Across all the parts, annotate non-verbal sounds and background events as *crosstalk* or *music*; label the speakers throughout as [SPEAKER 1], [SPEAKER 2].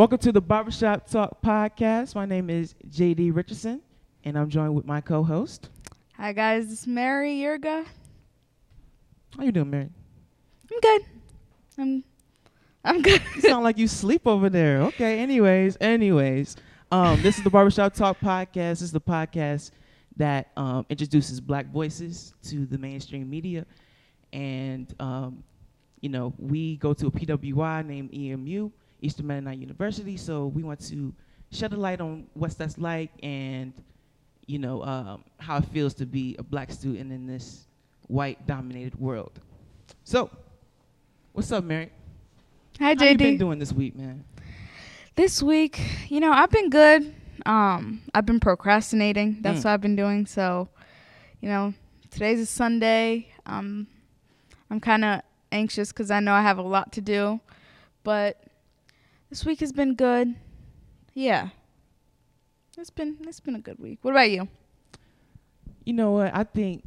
[SPEAKER 1] Welcome to the Barbershop Talk podcast. My name is JD Richardson, and I'm joined with my co-host.
[SPEAKER 2] Hi guys, it's Mary Yurga.
[SPEAKER 1] How you doing, Mary?
[SPEAKER 2] I'm good. I'm I'm *laughs* good.
[SPEAKER 1] You sound like you sleep over there. Okay. Anyways, anyways, um, this is the Barbershop Talk podcast. This is the podcast that um, introduces Black voices to the mainstream media, and um, you know we go to a PWI named EMU, Eastern Mennonite University. So we want to shed a light on what that's like and you know um, how it feels to be a black student in this white-dominated world. So, what's up, Mary?
[SPEAKER 2] Hi JD.
[SPEAKER 1] How you been doing this week, man?
[SPEAKER 2] This week, you know, I've been good. Um, I've been procrastinating. That's
[SPEAKER 1] Mm.
[SPEAKER 2] what I've been doing. So, you know, today's a Sunday. Um, I'm kind of anxious because I know I have a lot to do, but this week has been good. Yeah, it's been it's been a good week. What about you?
[SPEAKER 1] You know what? I think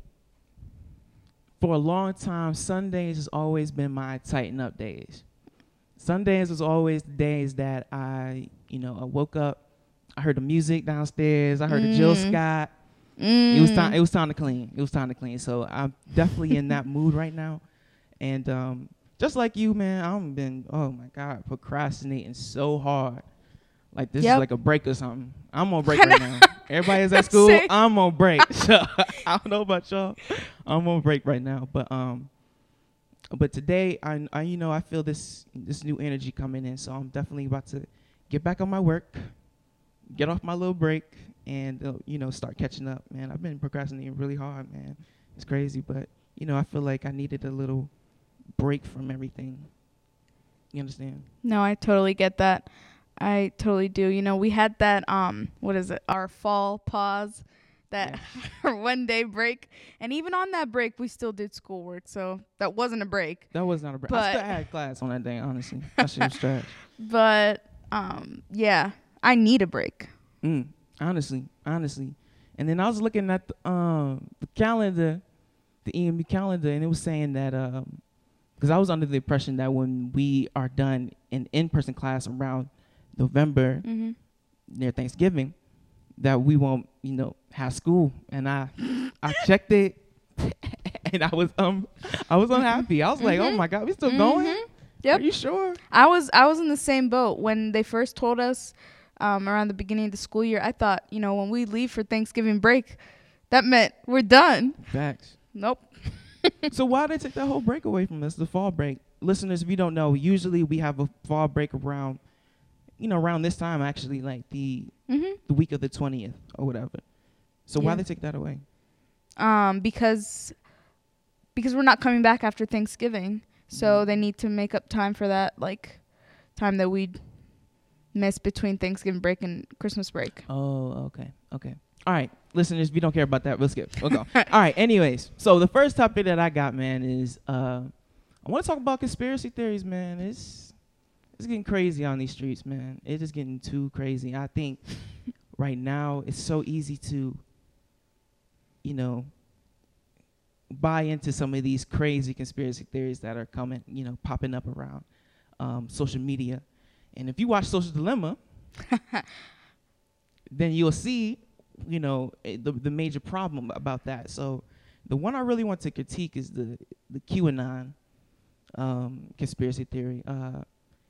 [SPEAKER 1] for a long time, Sundays has always been my tighten up days. Sundays was always the days that I, you know, I woke up, I heard the music downstairs, I heard the Jill
[SPEAKER 2] Mm.
[SPEAKER 1] Scott. It was time.
[SPEAKER 2] Mm.
[SPEAKER 1] It was time to clean. It was time to clean. So I'm definitely in that mood right now, and um, just like you, man, I've been oh my god procrastinating so hard. Like this
[SPEAKER 2] Yep.
[SPEAKER 1] is like a break or something. I'm on break right now. *laughs* Everybody's at school. I'm on break. *laughs* So *laughs* I don't know about y'all. I'm on break right now. But um, but today I, I you know I feel this this new energy coming in. So I'm definitely about to get back on my work, get off my little break, and uh, you know start catching up. Man, I've been procrastinating really hard, man. It's crazy, but you know I feel like I needed a little break from everything. You understand?
[SPEAKER 2] No, I totally get that. I totally do. You know, we had that um what is it? Our fall pause that *laughs* our one day break. And even on that break we still did schoolwork. So that wasn't a break.
[SPEAKER 1] That was not a break. I
[SPEAKER 2] But-
[SPEAKER 1] still had class on that day. Honestly, *laughs* that shit was trash.
[SPEAKER 2] But um yeah, I need a break.
[SPEAKER 1] Mm, honestly, honestly. And then I was looking at the, um, the calendar, the EMU calendar, and it was saying that because I was under the impression that when we are done in in-person class around November
[SPEAKER 2] Mhm.
[SPEAKER 1] near Thanksgiving, that we won't, you know, have school. And I, I checked it, *laughs* and I was um, I was unhappy. I was like, oh
[SPEAKER 2] Mhm.
[SPEAKER 1] my god, we still going?
[SPEAKER 2] Mhm. Yep.
[SPEAKER 1] Are you sure?
[SPEAKER 2] I was I was in the same boat when they first told us um around the beginning of the school year. I thought, you know, when we leave for Thanksgiving break, that meant we're done.
[SPEAKER 1] Facts.
[SPEAKER 2] Nope. *laughs*
[SPEAKER 1] so why they take that whole break away from us, the fall break? Listeners, if you don't know, usually we have a fall break around, you know, around this time actually, like the
[SPEAKER 2] Mhm.
[SPEAKER 1] the week of the twentieth or whatever. So why
[SPEAKER 2] Yeah.
[SPEAKER 1] they take that away?
[SPEAKER 2] um, because because we're not coming back after Thanksgiving, so
[SPEAKER 1] Mhm.
[SPEAKER 2] they need to make up time for that like time that we miss between Thanksgiving break and Christmas break.
[SPEAKER 1] Oh, okay, okay. All right, listeners, we don't care about that, we'll skip. We'll go. *laughs* All right. Anyways, so the first topic that I got, man, is uh, I want to talk about conspiracy theories, man. It's it's getting crazy on these streets, man. It's just getting too crazy. I think *laughs* right now it's so easy to, you know, buy into some of these crazy conspiracy theories that are coming, you know, popping up around um, social media. And if you watch Social Dilemma, *laughs* then you'll see, you know, eh, the the major problem about that. So, the one I really want to critique is the the QAnon um, conspiracy theory. Uh,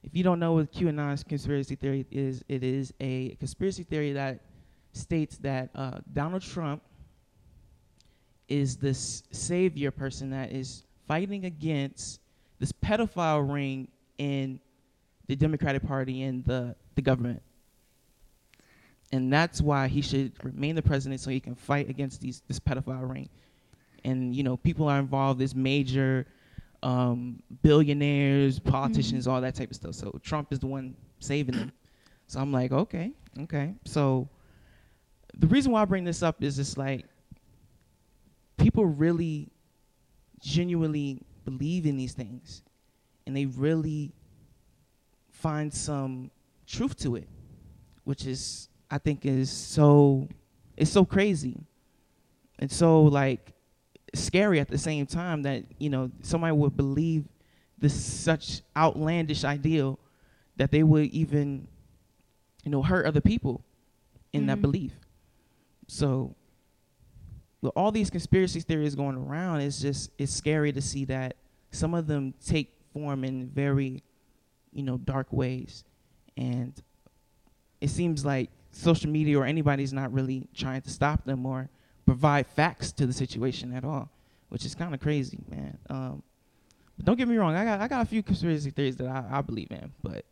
[SPEAKER 1] if you don't know what QAnon's conspiracy theory is, it is a conspiracy theory that states that uh, Donald Trump is this savior person that is fighting against this pedophile ring in the Democratic Party and the, the government. And that's why he should remain the president so he can fight against these this pedophile ring. And you know, people are involved, there's major um, billionaires, politicians, all that type of stuff. So Trump is the one saving them. *clears throat* So I'm like, okay, okay. So the reason why I bring this up is just like people really genuinely believe in these things and they really find some truth to it, which is I think is so it's so crazy and so like scary at the same time that you know somebody would believe this such outlandish ideal that they would even you know, hurt other people in that
[SPEAKER 2] Mhm.
[SPEAKER 1] belief. So with all these conspiracy theories going around, it's just it's scary to see that some of them take form in very, you know, dark ways. And it seems like social media or anybody's not really trying to stop them or provide facts to the situation at all, which is kind of crazy, man. Um, but don't get me wrong, I got I got a few conspiracy theories that I, I believe in, but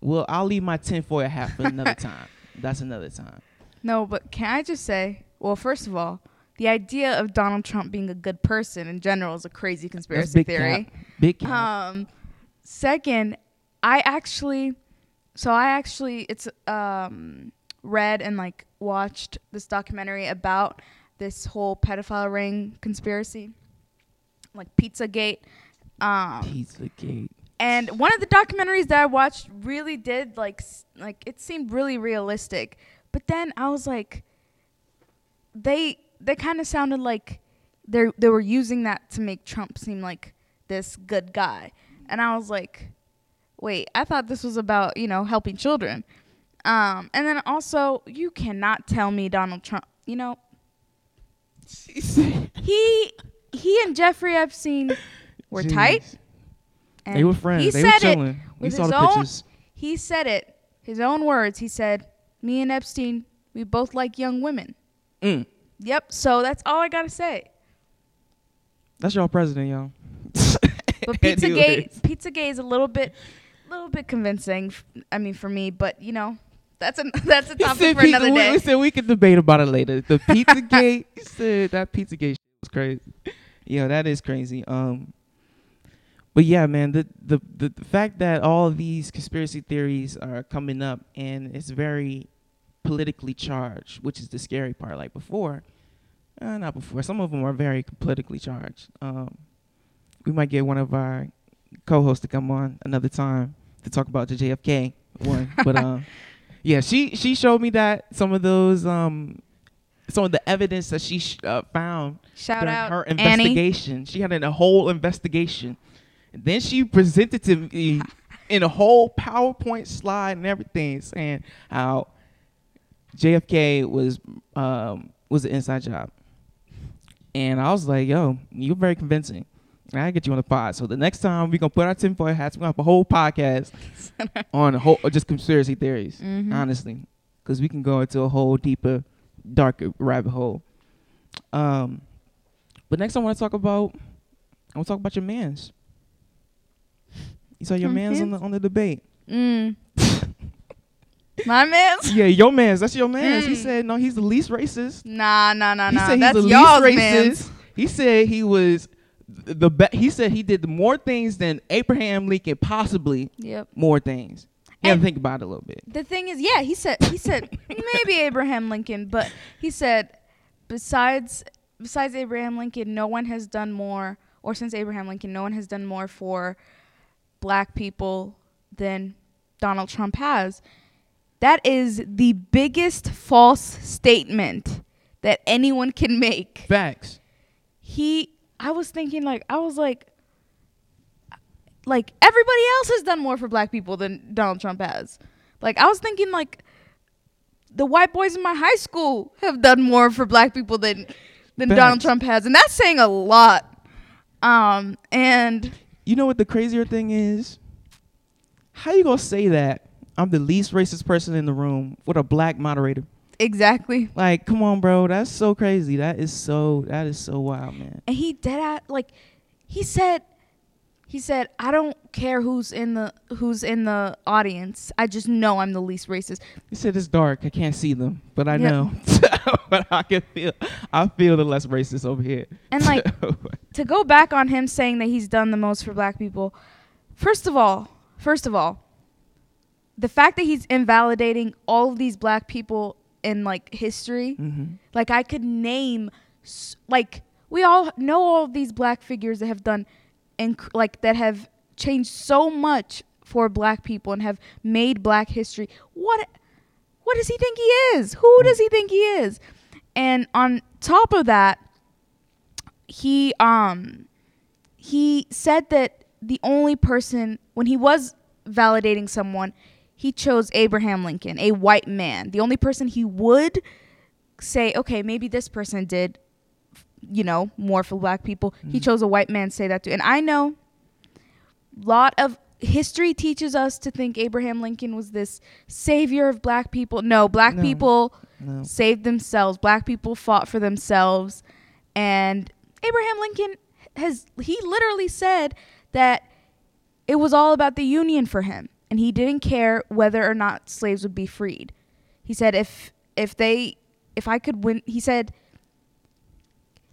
[SPEAKER 1] well, I'll leave my tinfoil hat for another *laughs* time. That's another time.
[SPEAKER 2] No, but can I just say, well, first of all, the idea of Donald Trump being a good person in general is a crazy conspiracy
[SPEAKER 1] big
[SPEAKER 2] theory.
[SPEAKER 1] cap. Big cap.
[SPEAKER 2] Um, second, I actually, so I actually, it's um read and like watched this documentary about this whole pedophile ring conspiracy, like Pizzagate. Um,
[SPEAKER 1] Pizzagate.
[SPEAKER 2] and one of the documentaries that I watched really did like s- like it seemed really realistic. But then I was like they they kind of sounded like they they were using that to make Trump seem like this good guy. And I was like, "Wait, I thought this was about, you know, helping children." Um and then also you cannot tell me Donald Trump, you know, *laughs* he he and Jeffrey Epstein were
[SPEAKER 1] Jeez.
[SPEAKER 2] tight.
[SPEAKER 1] They were friends.
[SPEAKER 2] He
[SPEAKER 1] they
[SPEAKER 2] said
[SPEAKER 1] were
[SPEAKER 2] it.
[SPEAKER 1] chilling. We saw
[SPEAKER 2] his
[SPEAKER 1] the
[SPEAKER 2] own-
[SPEAKER 1] pictures.
[SPEAKER 2] He said it. His own words. He said, "Me and Epstein, we both like young women."
[SPEAKER 1] Mm.
[SPEAKER 2] Yep. So that's all I gotta say.
[SPEAKER 1] That's y'all president, y'all. *laughs*
[SPEAKER 2] But Pizzagate, Pizzagate is a little bit, little bit convincing. I mean, for me, but you know, *laughs* that's a that's a topic for another day.
[SPEAKER 1] We said we could debate about it later. The *laughs* Pizzagate. he said that pizza gate was crazy. Yeah, that is crazy. Um, but yeah, man, the, the the the fact that all of these conspiracy theories are coming up and it's very politically charged, which is the scary part. Like before, uh, not before. Some of them are very politically charged. Um, we might get one of our co-hosts to come on another time to talk about the JFK one. but um, *laughs* yeah, she she showed me that some of those um some of the evidence that she sh- uh, found
[SPEAKER 2] Shout
[SPEAKER 1] during
[SPEAKER 2] out
[SPEAKER 1] her
[SPEAKER 2] Annie.
[SPEAKER 1] investigation. She had a whole investigation. And then she presented to me in a whole PowerPoint slide and everything saying how JFK was um, was an inside job. And I was like, yo, you're very convincing. I get you on the pod. So the next time we're gonna put our tinfoil hats, we're gonna have a whole podcast *laughs* on whole just conspiracy theories,
[SPEAKER 2] Mhm.
[SPEAKER 1] honestly. Because we can go into a whole deeper, darker rabbit hole. Um but next I wanna talk about I wanna talk about your mans. You saw your
[SPEAKER 2] My
[SPEAKER 1] mans on the on the debate.
[SPEAKER 2] Mm. *laughs* My man's.
[SPEAKER 1] Yeah, your mans. That's your mans. He
[SPEAKER 2] Mm.
[SPEAKER 1] said no, he's the least racist.
[SPEAKER 2] Nah, nah, nah,
[SPEAKER 1] He
[SPEAKER 2] nah.
[SPEAKER 1] said he's
[SPEAKER 2] That's
[SPEAKER 1] the least
[SPEAKER 2] y'all's
[SPEAKER 1] racist.
[SPEAKER 2] man's.
[SPEAKER 1] He said he was the be- he said he did more things than Abraham Lincoln possibly
[SPEAKER 2] Yep.
[SPEAKER 1] more things. You
[SPEAKER 2] And-
[SPEAKER 1] think about it a little bit.
[SPEAKER 2] The thing is, yeah, he said he said maybe Abraham Lincoln, but he said besides besides Abraham Lincoln, no one has done more, or since Abraham Lincoln, no one has done more for black people than Donald Trump has. That is the biggest false statement that anyone can make.
[SPEAKER 1] Facts.
[SPEAKER 2] He, I was thinking like, I was like, like everybody else has done more for black people than Donald Trump has. Like I was thinking like the white boys in my high school have done more for black people than than Donald Trump has, and that's saying a lot. Um, and
[SPEAKER 1] You know what the crazier thing is? How you gonna say that I'm the least racist person in the room with a black moderator?
[SPEAKER 2] Exactly,
[SPEAKER 1] Like, come on, bro. That's so crazy. That is so that is so wild, man.
[SPEAKER 2] and he dead at like he said he said i don't care who's in the who's in the audience i just know i'm the least racist
[SPEAKER 1] He said it's dark. I can't see them, but I
[SPEAKER 2] Yep.
[SPEAKER 1] know. *laughs* but I can feel. I feel the less racist over here.
[SPEAKER 2] and like *laughs* to go back on him saying that he's done the most for black people first of all first of all the fact that he's invalidating all of these black people in like history.
[SPEAKER 1] Hmm
[SPEAKER 2] like i could name like we all know all these black figures that have done inc- like that have changed so much for black people and have made black history. What what does he think he is? Who does he think he is? And on top of that he um he said that the only person when he was validating someone he chose Abraham Lincoln, a white man. The only person he would say, okay, maybe this person did, you know, more for black people. He
[SPEAKER 1] Mhm.
[SPEAKER 2] chose a white man to say that to. And I know a lot of history teaches us to think Abraham Lincoln was this savior of black people. No, black
[SPEAKER 1] No.
[SPEAKER 2] people
[SPEAKER 1] No.
[SPEAKER 2] saved themselves. Black people fought for themselves. And Abraham Lincoln has he literally said that it was all about the union for him and he didn't care whether or not slaves would be freed. He said if if they if I could win he said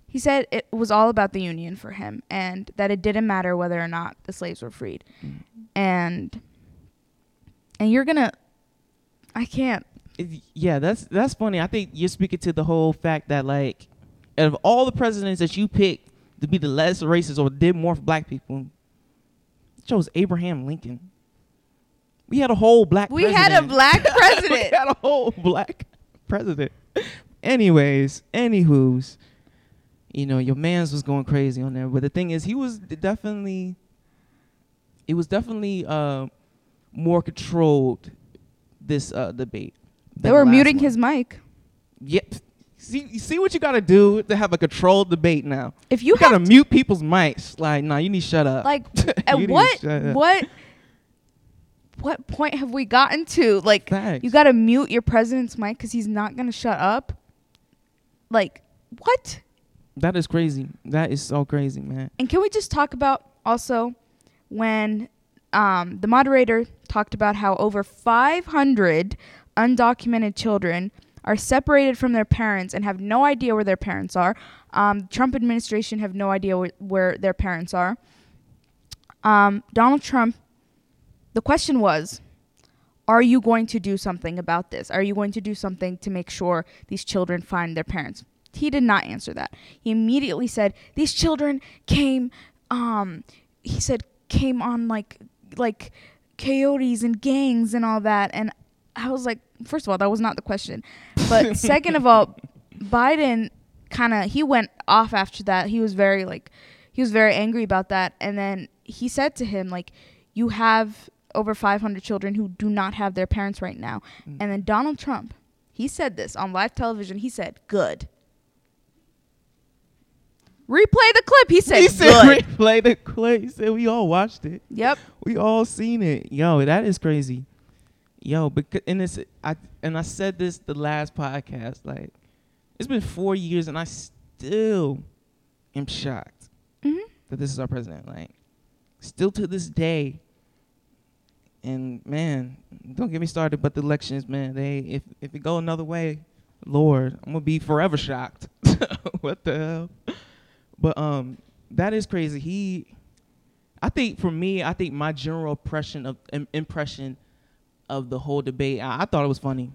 [SPEAKER 2] he said it was all about the union for him and that it didn't matter whether or not the slaves were freed.
[SPEAKER 1] Mm.
[SPEAKER 2] And and you're going to I can't
[SPEAKER 1] yeah, that's that's funny. I think you're speaking to the whole fact that like, out of all the presidents that you picked to be the less racist or did more for black people, chose Abraham Lincoln. We had a whole black. President.
[SPEAKER 2] We had a black president. *laughs*
[SPEAKER 1] we had a whole black president. Anyways, anywho's, you know, your man's was going crazy on there, but the thing is, he was definitely, it was definitely uh, more controlled. This uh, debate.
[SPEAKER 2] They were
[SPEAKER 1] the
[SPEAKER 2] muting
[SPEAKER 1] one.
[SPEAKER 2] his mic.
[SPEAKER 1] Yep. See, see what you got to do to have a controlled debate now.
[SPEAKER 2] If
[SPEAKER 1] You,
[SPEAKER 2] you
[SPEAKER 1] got to
[SPEAKER 2] have
[SPEAKER 1] mute people's mics. Like, nah, you need to shut up.
[SPEAKER 2] like *laughs* at what what what point have we gotten to? Like
[SPEAKER 1] Facts.
[SPEAKER 2] you got to mute your president's mic cuz he's not going to shut up. Like what?
[SPEAKER 1] that is crazy. That is so crazy, man.
[SPEAKER 2] And can we just talk about also when um, the moderator talked about how over 500 undocumented children are separated from their parents and have no idea where their parents are. Um, Trump administration have no idea where, where their parents are. Um, Donald Trump. The question was, are you going to do something about this? Are you going to do something to make sure these children find their parents? He did not answer that. He immediately said, "These children came um he said came on like like coyotes and gangs and all that." And I was like, first of all, that was not the question. But *laughs* second of all, Biden kind of he went off after that. He was very like he was very angry about that and then he said to him like you have over 500 children who do not have their parents right now.
[SPEAKER 1] Mm.
[SPEAKER 2] And then Donald Trump, he said this on live television. He said, "Good." Replay the clip. He said,
[SPEAKER 1] he said
[SPEAKER 2] "Good."
[SPEAKER 1] replay the clip. He said we all watched it.
[SPEAKER 2] Yep.
[SPEAKER 1] We all seen it. Yo, that is crazy. Yo, because and it's I and I said this the last podcast. Like, it's been four years and I still am shocked
[SPEAKER 2] hmm
[SPEAKER 1] that this is our president. Like, still to this day. And man, don't get me started. But the elections, man, they if if it go another way, Lord, I'm gonna be forever shocked. *laughs* what the hell? But um, that is crazy. He, I think for me, I think my general impression of im- impression of the whole debate, I, I thought it was funny.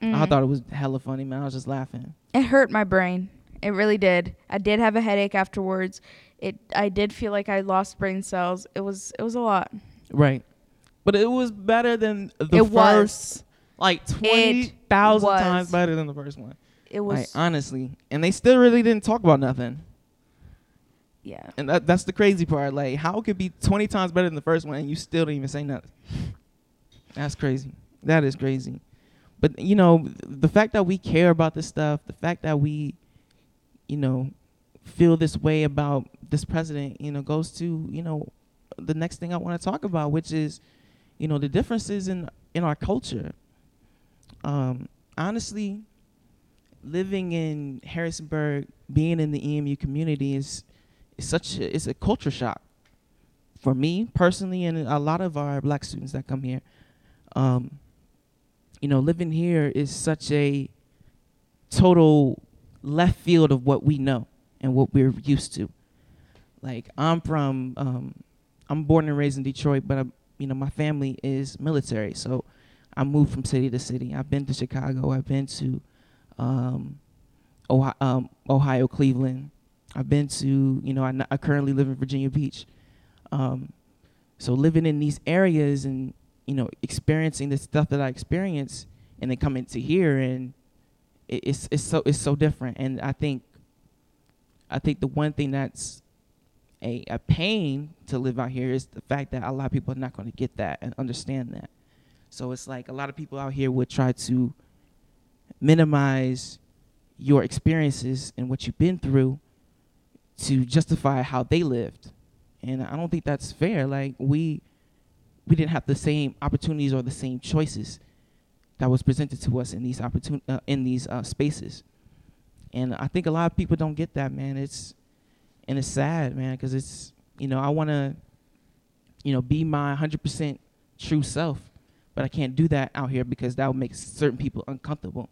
[SPEAKER 1] I
[SPEAKER 2] Mhm.
[SPEAKER 1] thought it was hella funny, man. I was just laughing.
[SPEAKER 2] It hurt my brain. It really did. I did have a headache afterwards. It. I did feel like I lost brain cells. It was. It was a lot.
[SPEAKER 1] Right. But it was better than the
[SPEAKER 2] it
[SPEAKER 1] first,
[SPEAKER 2] was.
[SPEAKER 1] like twenty thousand times better than the first one.
[SPEAKER 2] It was.
[SPEAKER 1] like honestly, and they still really didn't talk about nothing.
[SPEAKER 2] yeah.
[SPEAKER 1] And that, that's the crazy part. Like, how it could be 20 times better than the first one and you still didn't even say nothing? That's crazy. That is crazy. But, you know, the fact that we care about this stuff, the fact that we, you know, feel this way about this president, you know, goes to, you know, the next thing I want to talk about, which is, you know, the differences in, in our culture. Um, honestly, living in Harrisonburg, being in the EMU community is it's such a, it's a culture shock for me personally and a lot of our black students that come here um, you know living here is such a total left field of what we know and what we're used to like i'm from um, i'm born and raised in detroit but I'm, you know my family is military so i moved from city to city i've been to chicago i've been to um, ohio, um, ohio cleveland I've been to, you know, I, currently live in Virginia Beach. Um, so living in these areas and, you know, experiencing the stuff that I experience and then coming to here and it, it's, it's so, it's so different. And I think, I think the one thing that's a, a pain to live out here is the fact that a lot of people are not going to get that and understand that. So it's like a lot of people out here would try to minimize your experiences and what you've been through to justify how they lived. And I don't think that's fair. Like we we didn't have the same opportunities or the same choices that was presented to us in these opportun- uh, in these uh, spaces. And I think a lot of people don't get that, man. It's and it's sad, man, because it's you know I want to you know be my 100% true self, but I can't do that out here because that would make certain people uncomfortable.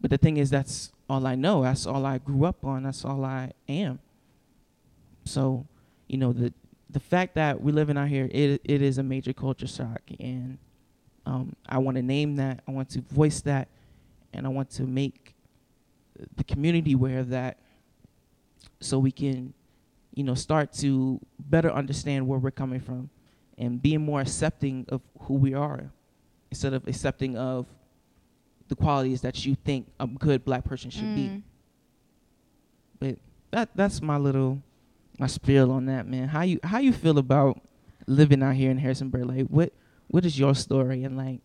[SPEAKER 1] But the thing is, that's all I know. That's all I grew up on. That's all I am. So, you know, the the fact that we're living out here, it it is a major culture shock, and um, I want to name that. I want to voice that, and I want to make the community aware of that, so we can, you know, start to better understand where we're coming from, and being more accepting of who we are, instead of accepting of the qualities that you think a good black person should be.
[SPEAKER 2] Mm.
[SPEAKER 1] But that that's my little my spiel on that, man. How you how you feel about living out here in Harrisonburg? Like what what is your story and like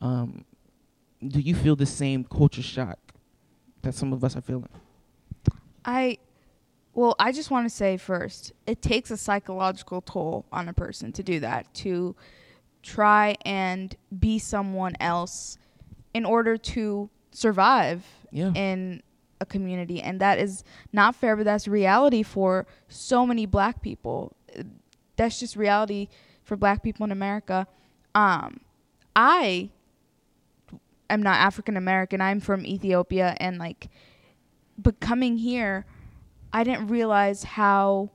[SPEAKER 1] um do you feel the same culture shock that some of us are feeling?
[SPEAKER 2] I well, I just want to say first, it takes a psychological toll on a person to do that, to try and be someone else in order to survive
[SPEAKER 1] Yeah.
[SPEAKER 2] in a community. And that is not fair, but that's reality for so many black people. That's just reality for black people in America. Um, I am not African American. I'm from Ethiopia and like but coming here I didn't realize how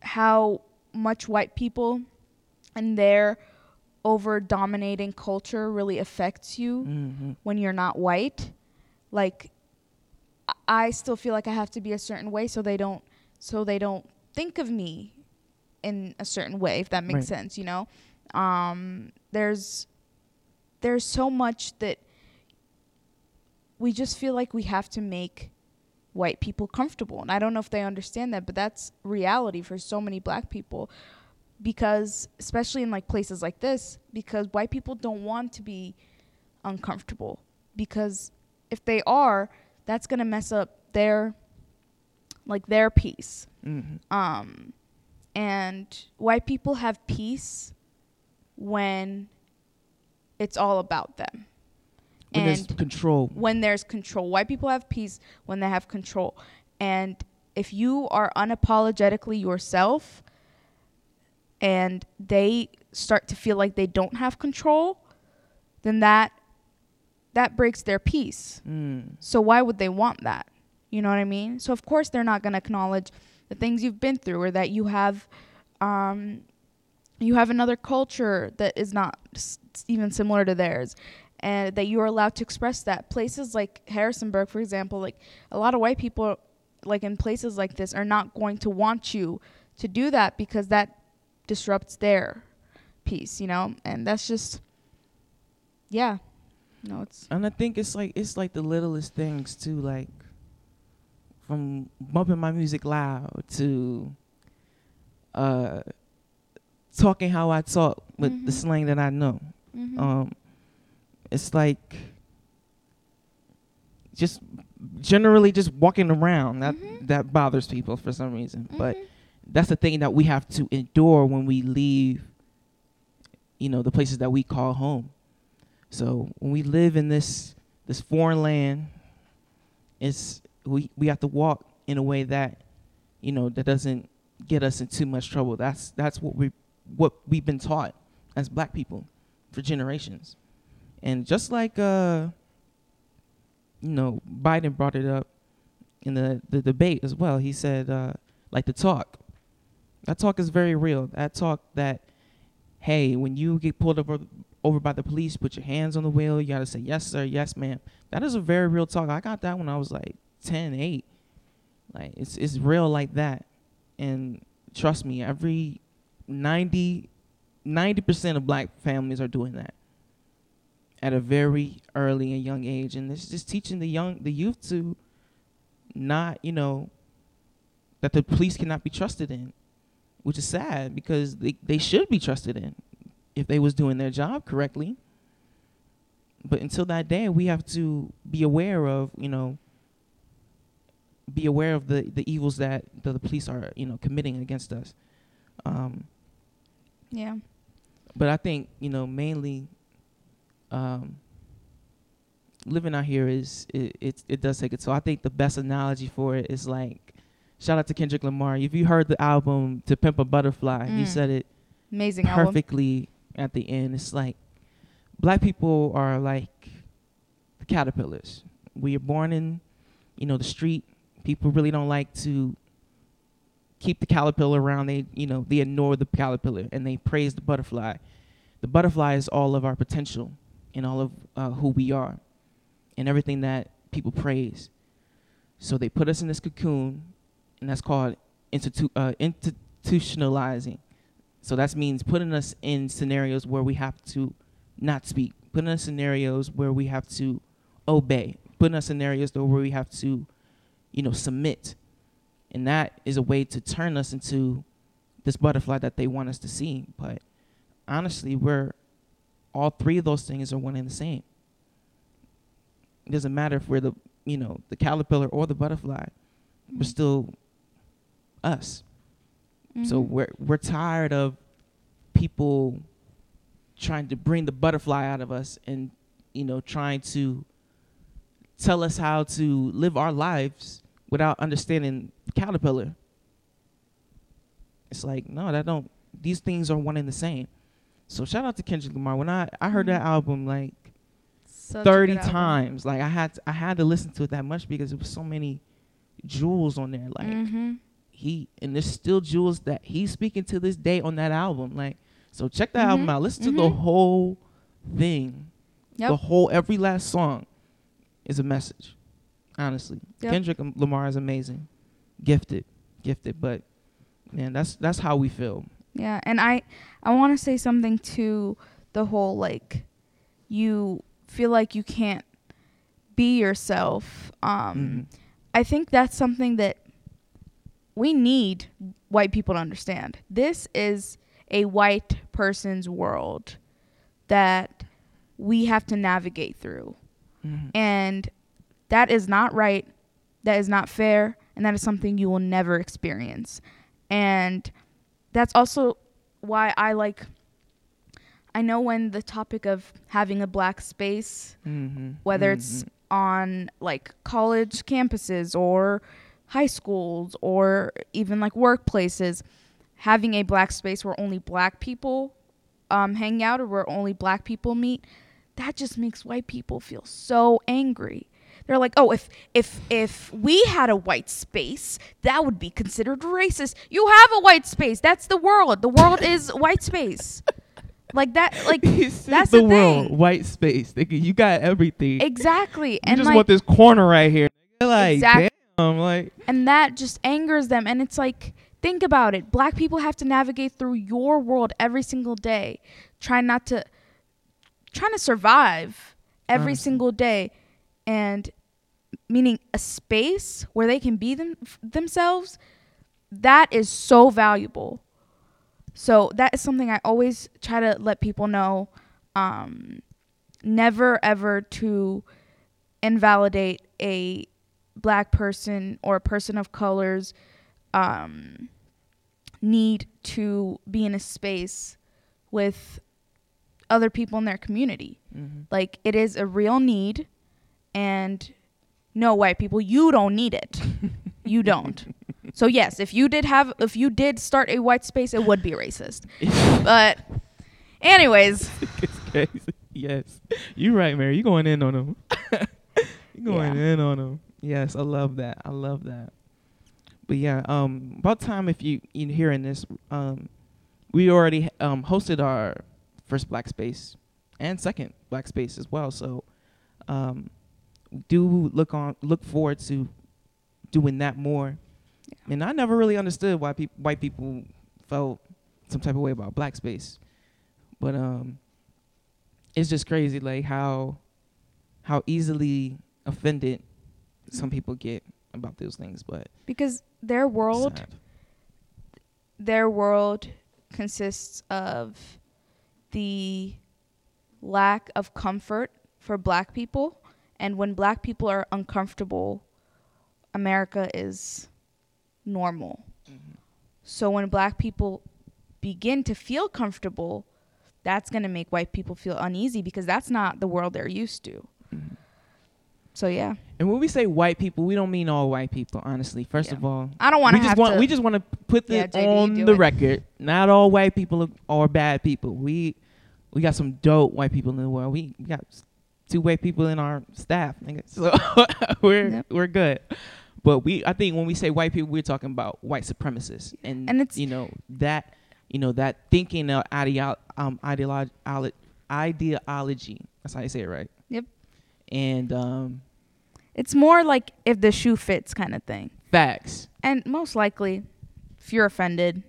[SPEAKER 2] how much white people and their over dominating culture really affects you
[SPEAKER 1] Mm-hmm.
[SPEAKER 2] when you're not white. Like I- still feel like I have to be a certain way so they don't so they don't think of me in a certain way if that makes
[SPEAKER 1] Right.
[SPEAKER 2] sense, you know. Um there's there's so much that we just feel like we have to make white people comfortable. And I don't know if they understand that, but that's reality for so many black people because especially in like places like this because white people don't want to be uncomfortable because if they are that's going to mess up their like their peace
[SPEAKER 1] Mm-hmm.
[SPEAKER 2] um and white people have peace when it's all about them
[SPEAKER 1] When there's control.
[SPEAKER 2] when there's control. White people have peace when they have control. And if you are unapologetically yourself and they start to feel like they don't have control, then that that breaks their peace.
[SPEAKER 1] Mm.
[SPEAKER 2] So why would they want that? You know what I mean? So of course they're not going to acknowledge the things you've been through or that you have um you have another culture that is not s- even similar to theirs and that you are allowed to express that. Places like Harrisonburg for example, like a lot of white people like in places like this are not going to want you to do that because that disrupts their peace, you know? And that's just yeah. No, it's
[SPEAKER 1] And I think it's like it's like the littlest things too, like from bumping my music loud to uh talking how I talk with the
[SPEAKER 2] Mhm.
[SPEAKER 1] slang that I know.
[SPEAKER 2] mhm.
[SPEAKER 1] Um it's like just generally just walking around that
[SPEAKER 2] Mhm.
[SPEAKER 1] that bothers people for some reason. But
[SPEAKER 2] Mhm.
[SPEAKER 1] that's the thing that we have to endure when we leave you know the places that we call home so when we live in this this foreign land it's we we have to walk in a way that you know that doesn't get us in too much trouble that's that's what we what we've been taught as black people for generations and just like uh you know Biden brought it up in the the debate as well he said uh like the talk that talk is very real. That talk that, hey, when you get pulled over over by the police, put your hands on the wheel. You gotta say yes, sir, yes, ma'am. That is a very real talk. I got that when I was like 10, 8. Like it's it's real like that. And trust me, every 90 percent of black families are doing that at a very early and young age, and it's just teaching the young the youth to not, you know, that the police cannot be trusted in which is sad because they, they should be trusted in. if they was doing their job correctly. But until that day, we have to be aware of, you know, be aware of the the evils that the, the police are, you know, committing against us. Um,
[SPEAKER 2] Yeah.
[SPEAKER 1] but I think you know mainly um, living out here is it, it it does take it. So I think the best analogy for it is like shout out to Kendrick Lamar. If you heard the album To Pimp a Butterfly, he
[SPEAKER 2] Mm.
[SPEAKER 1] said it
[SPEAKER 2] Amazing album.
[SPEAKER 1] perfectly at the end. It's like black people are like the caterpillars. We are born in you know the street. People really don't like to keep the caterpillar around. They you know they ignore the caterpillar and they praise the butterfly. The butterfly is all of our potential and all of uh, who we are and everything that people praise. So they put us in this cocoon, and that's called institu- uh, institutionalizing. So that means putting us in scenarios where we have to not speak, putting us in scenarios where we have to obey, putting us in scenarios where we have to, you know, submit. And that is a way to turn us into this butterfly that they want us to see. But honestly, we're all three of those things are one and the same. It doesn't matter if we're the you know, the caterpillar or the butterfly. We're
[SPEAKER 2] Mhm.
[SPEAKER 1] still us. So
[SPEAKER 2] Mhm.
[SPEAKER 1] we're we're tired of people trying to bring the butterfly out of us and you know trying to tell us how to live our lives without understanding the caterpillar. It's like no, that don't. These things are one and the same. So shout out to Kendrick Lamar. When I I heard that
[SPEAKER 2] Mhm.
[SPEAKER 1] album like
[SPEAKER 2] Such
[SPEAKER 1] thirty
[SPEAKER 2] good album.
[SPEAKER 1] times, like I had to, I had to listen to it that much because there was so many jewels on there. Like
[SPEAKER 2] Mhm.
[SPEAKER 1] he and there's still jewels that he's speaking to this day on that album. Like, so check that album
[SPEAKER 2] Mhm,
[SPEAKER 1] out. Listen to the
[SPEAKER 2] mhm.
[SPEAKER 1] whole thing.
[SPEAKER 2] Yep.
[SPEAKER 1] The whole every last song is a message. Honestly,
[SPEAKER 2] Yep.
[SPEAKER 1] Kendrick Lamar is amazing, gifted, gifted. But man, that's that's how we feel.
[SPEAKER 2] Yeah, and I I want to say something to the whole like you feel like you can't be yourself. Um
[SPEAKER 1] Mhm.
[SPEAKER 2] I think that's something that we need white people to understand. This is a white person's world that we have to navigate through.
[SPEAKER 1] Mhm.
[SPEAKER 2] And that is not right. That is not fair. And that is something you will never experience. And that's also why I like. I know when the topic of having a black space,
[SPEAKER 1] Mhm.
[SPEAKER 2] whether it's
[SPEAKER 1] Mhm.
[SPEAKER 2] on like college campuses or high schools or even like workplaces, having a black space where only black people um, hang out or where only black people meet, that just makes white people feel so angry. They're like, "Oh, if if if we had a white space, that would be considered racist. You have a white space. That's the world. The world *laughs* is white space." Like that *laughs* like that's
[SPEAKER 1] the,
[SPEAKER 2] the
[SPEAKER 1] world,
[SPEAKER 2] thing.
[SPEAKER 1] white space. Nigga, you got everything.
[SPEAKER 2] exactly.
[SPEAKER 1] you
[SPEAKER 2] and
[SPEAKER 1] just
[SPEAKER 2] like
[SPEAKER 1] want this corner right here. Like,
[SPEAKER 2] Exact-
[SPEAKER 1] damn, like
[SPEAKER 2] and that just angers them and it's like think about it black people have to navigate through your world every single day trying not to trying to survive every
[SPEAKER 1] Honestly.
[SPEAKER 2] single day and meaning a space where they can be them, themselves that is so valuable so that is something i always try to let people know um, never ever to invalidate a black person or a person of colors um, need to be in a space with other people in their community.
[SPEAKER 1] mhm.
[SPEAKER 2] Like it is a real need, and no white people, you don't need it. you don't. *laughs* So yes, if you did have, if you did start a white space, it would be racist. But, anyways,
[SPEAKER 1] it's *laughs* crazy. Yes, you're right, Mary. You're going in on them. *laughs* you're going
[SPEAKER 2] Yeah.
[SPEAKER 1] in on them. Yes, I love that. I love that. But yeah, um, about time if you you hearing this, um, we already um hosted our first black space and second black space as well. So, um, do look on look forward to doing that more. And I never really understood why peop white people felt some type of way about black space, but um, it's just crazy like how how easily offended some people get about those things. But
[SPEAKER 2] because their world
[SPEAKER 1] sad.
[SPEAKER 2] their world consists of the lack of comfort for black people and when black people are uncomfortable america is normal so when black people begin to feel comfortable that's going to make white people feel uneasy because that's not the world they're used to
[SPEAKER 1] Mhm.
[SPEAKER 2] so yeah
[SPEAKER 1] And when we say white people, we don't mean all white people. Honestly, first
[SPEAKER 2] Yeah.
[SPEAKER 1] of all,
[SPEAKER 2] i don't want
[SPEAKER 1] we
[SPEAKER 2] to
[SPEAKER 1] just
[SPEAKER 2] have
[SPEAKER 1] want
[SPEAKER 2] to
[SPEAKER 1] we just want to put
[SPEAKER 2] Yeah, JD,
[SPEAKER 1] on the
[SPEAKER 2] it.
[SPEAKER 1] record. Not all white people are bad people. We we got some dope white people in the world. We, we got s- two white people in our staff, nigga. *laughs* So we're
[SPEAKER 2] Yep.
[SPEAKER 1] we're good. But we I think when we say white people, we're talking about white supremacists, and
[SPEAKER 2] And it's-
[SPEAKER 1] you know that you know that thinking of ideo- um ideology ideology. That's how you say it, right?
[SPEAKER 2] Yep.
[SPEAKER 1] And um,
[SPEAKER 2] it's more like if the shoe fits kind of thing
[SPEAKER 1] facts.
[SPEAKER 2] and most likely if you're offended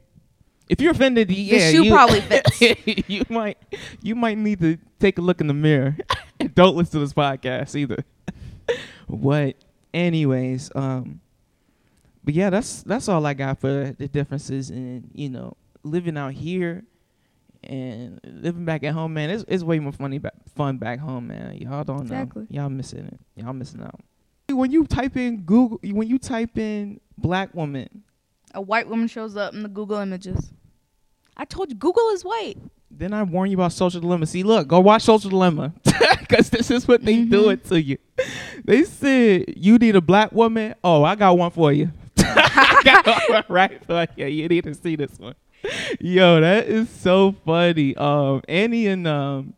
[SPEAKER 1] If you're offended, yeah,
[SPEAKER 2] shoe
[SPEAKER 1] you,
[SPEAKER 2] probably *laughs* fits.
[SPEAKER 1] you might you might need to take a look in the mirror *laughs* don't listen to this podcast either. *laughs* what? Anyways, um, but yeah, that's that's all I got for the differences in you know living out here and living back at home. Man, it's it's way more funny back, fun back home, man. Y'all don't
[SPEAKER 2] Exactly.
[SPEAKER 1] know. Y'all missing it. Y'all missing out. When you type in Google, when you type in black woman,
[SPEAKER 2] a white woman shows up in the google images i told you google is white
[SPEAKER 1] Then I warn you about Social Dilemma. See, look, go watch Social Dilemma *laughs* because this is what they
[SPEAKER 2] Mhm.
[SPEAKER 1] doing to you. They said you need a black woman. Oh, I got one for you. *laughs* I got *laughs* one right for you. You need to see this one. Yo, that is so funny. Um, Annie and um,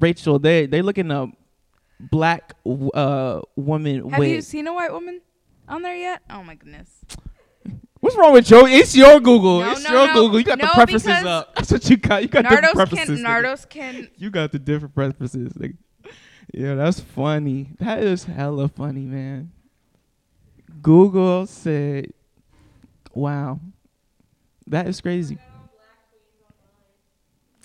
[SPEAKER 1] Rachel, they they looking up black uh woman.
[SPEAKER 2] have
[SPEAKER 1] wig.
[SPEAKER 2] you seen a white woman on there yet oh my goodness
[SPEAKER 1] What's wrong with Joe? It's your Google.
[SPEAKER 2] No,
[SPEAKER 1] it's
[SPEAKER 2] no,
[SPEAKER 1] your
[SPEAKER 2] no.
[SPEAKER 1] Google. You got the preferences up. That's what you got. You got different
[SPEAKER 2] nardos can
[SPEAKER 1] preferences. nigga.
[SPEAKER 2] nardos can
[SPEAKER 1] You got the different preferences. Nigga. Yeah, that's funny. That is hella funny, man. Google said, "Wow, that is crazy."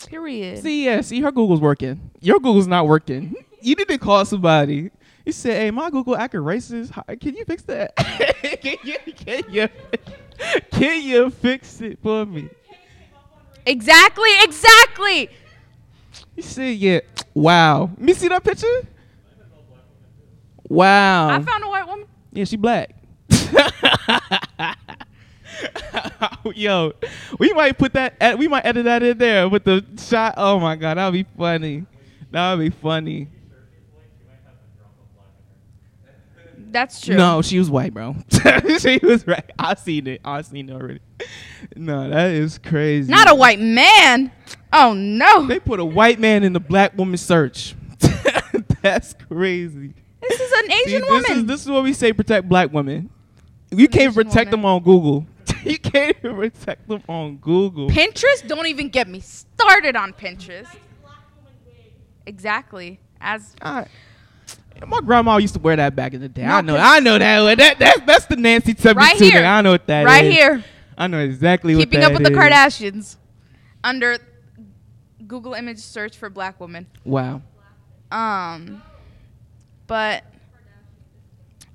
[SPEAKER 2] period
[SPEAKER 1] See, yeah, see, her Google's working. Your Google's not working. You need to call somebody. You said, "Hey, my Google acting racist. How- Can you fix that? *laughs* can, you, can you can you fix it for me?"
[SPEAKER 2] exactly exactly
[SPEAKER 1] You see, "Yeah, wow." Let me see that picture. Wow.
[SPEAKER 2] i found a white woman
[SPEAKER 1] Yeah, she black. *laughs* Yo, we might put that. ed- We might edit that in there with the shot. Oh my god, that would be funny. That would be funny.
[SPEAKER 2] That's true
[SPEAKER 1] No, she was white, bro. *laughs* she was right. I seen it. I seen it already. No, that is crazy.
[SPEAKER 2] not a white man oh no
[SPEAKER 1] They put a white man in the black woman search. *laughs* That's crazy.
[SPEAKER 2] this is an
[SPEAKER 1] See,
[SPEAKER 2] asian
[SPEAKER 1] this
[SPEAKER 2] woman
[SPEAKER 1] Is, this is what we say protect black women. You can't
[SPEAKER 2] Asian
[SPEAKER 1] protect
[SPEAKER 2] woman.
[SPEAKER 1] them on Google. *laughs* you can't even protect them on Google.
[SPEAKER 2] Pinterest, don't even get me started on Pinterest. Exactly. As
[SPEAKER 1] I- my grandma used to wear that back in the day.
[SPEAKER 2] No,
[SPEAKER 1] I know. I know that. That that's that's the Nancy seventy
[SPEAKER 2] Right
[SPEAKER 1] two.
[SPEAKER 2] here.
[SPEAKER 1] I know what that
[SPEAKER 2] right
[SPEAKER 1] is.
[SPEAKER 2] here,
[SPEAKER 1] I know exactly
[SPEAKER 2] keeping
[SPEAKER 1] what
[SPEAKER 2] Keeping
[SPEAKER 1] up
[SPEAKER 2] with the. Kardashians, under Google image search for black woman.
[SPEAKER 1] Wow.
[SPEAKER 2] Um, but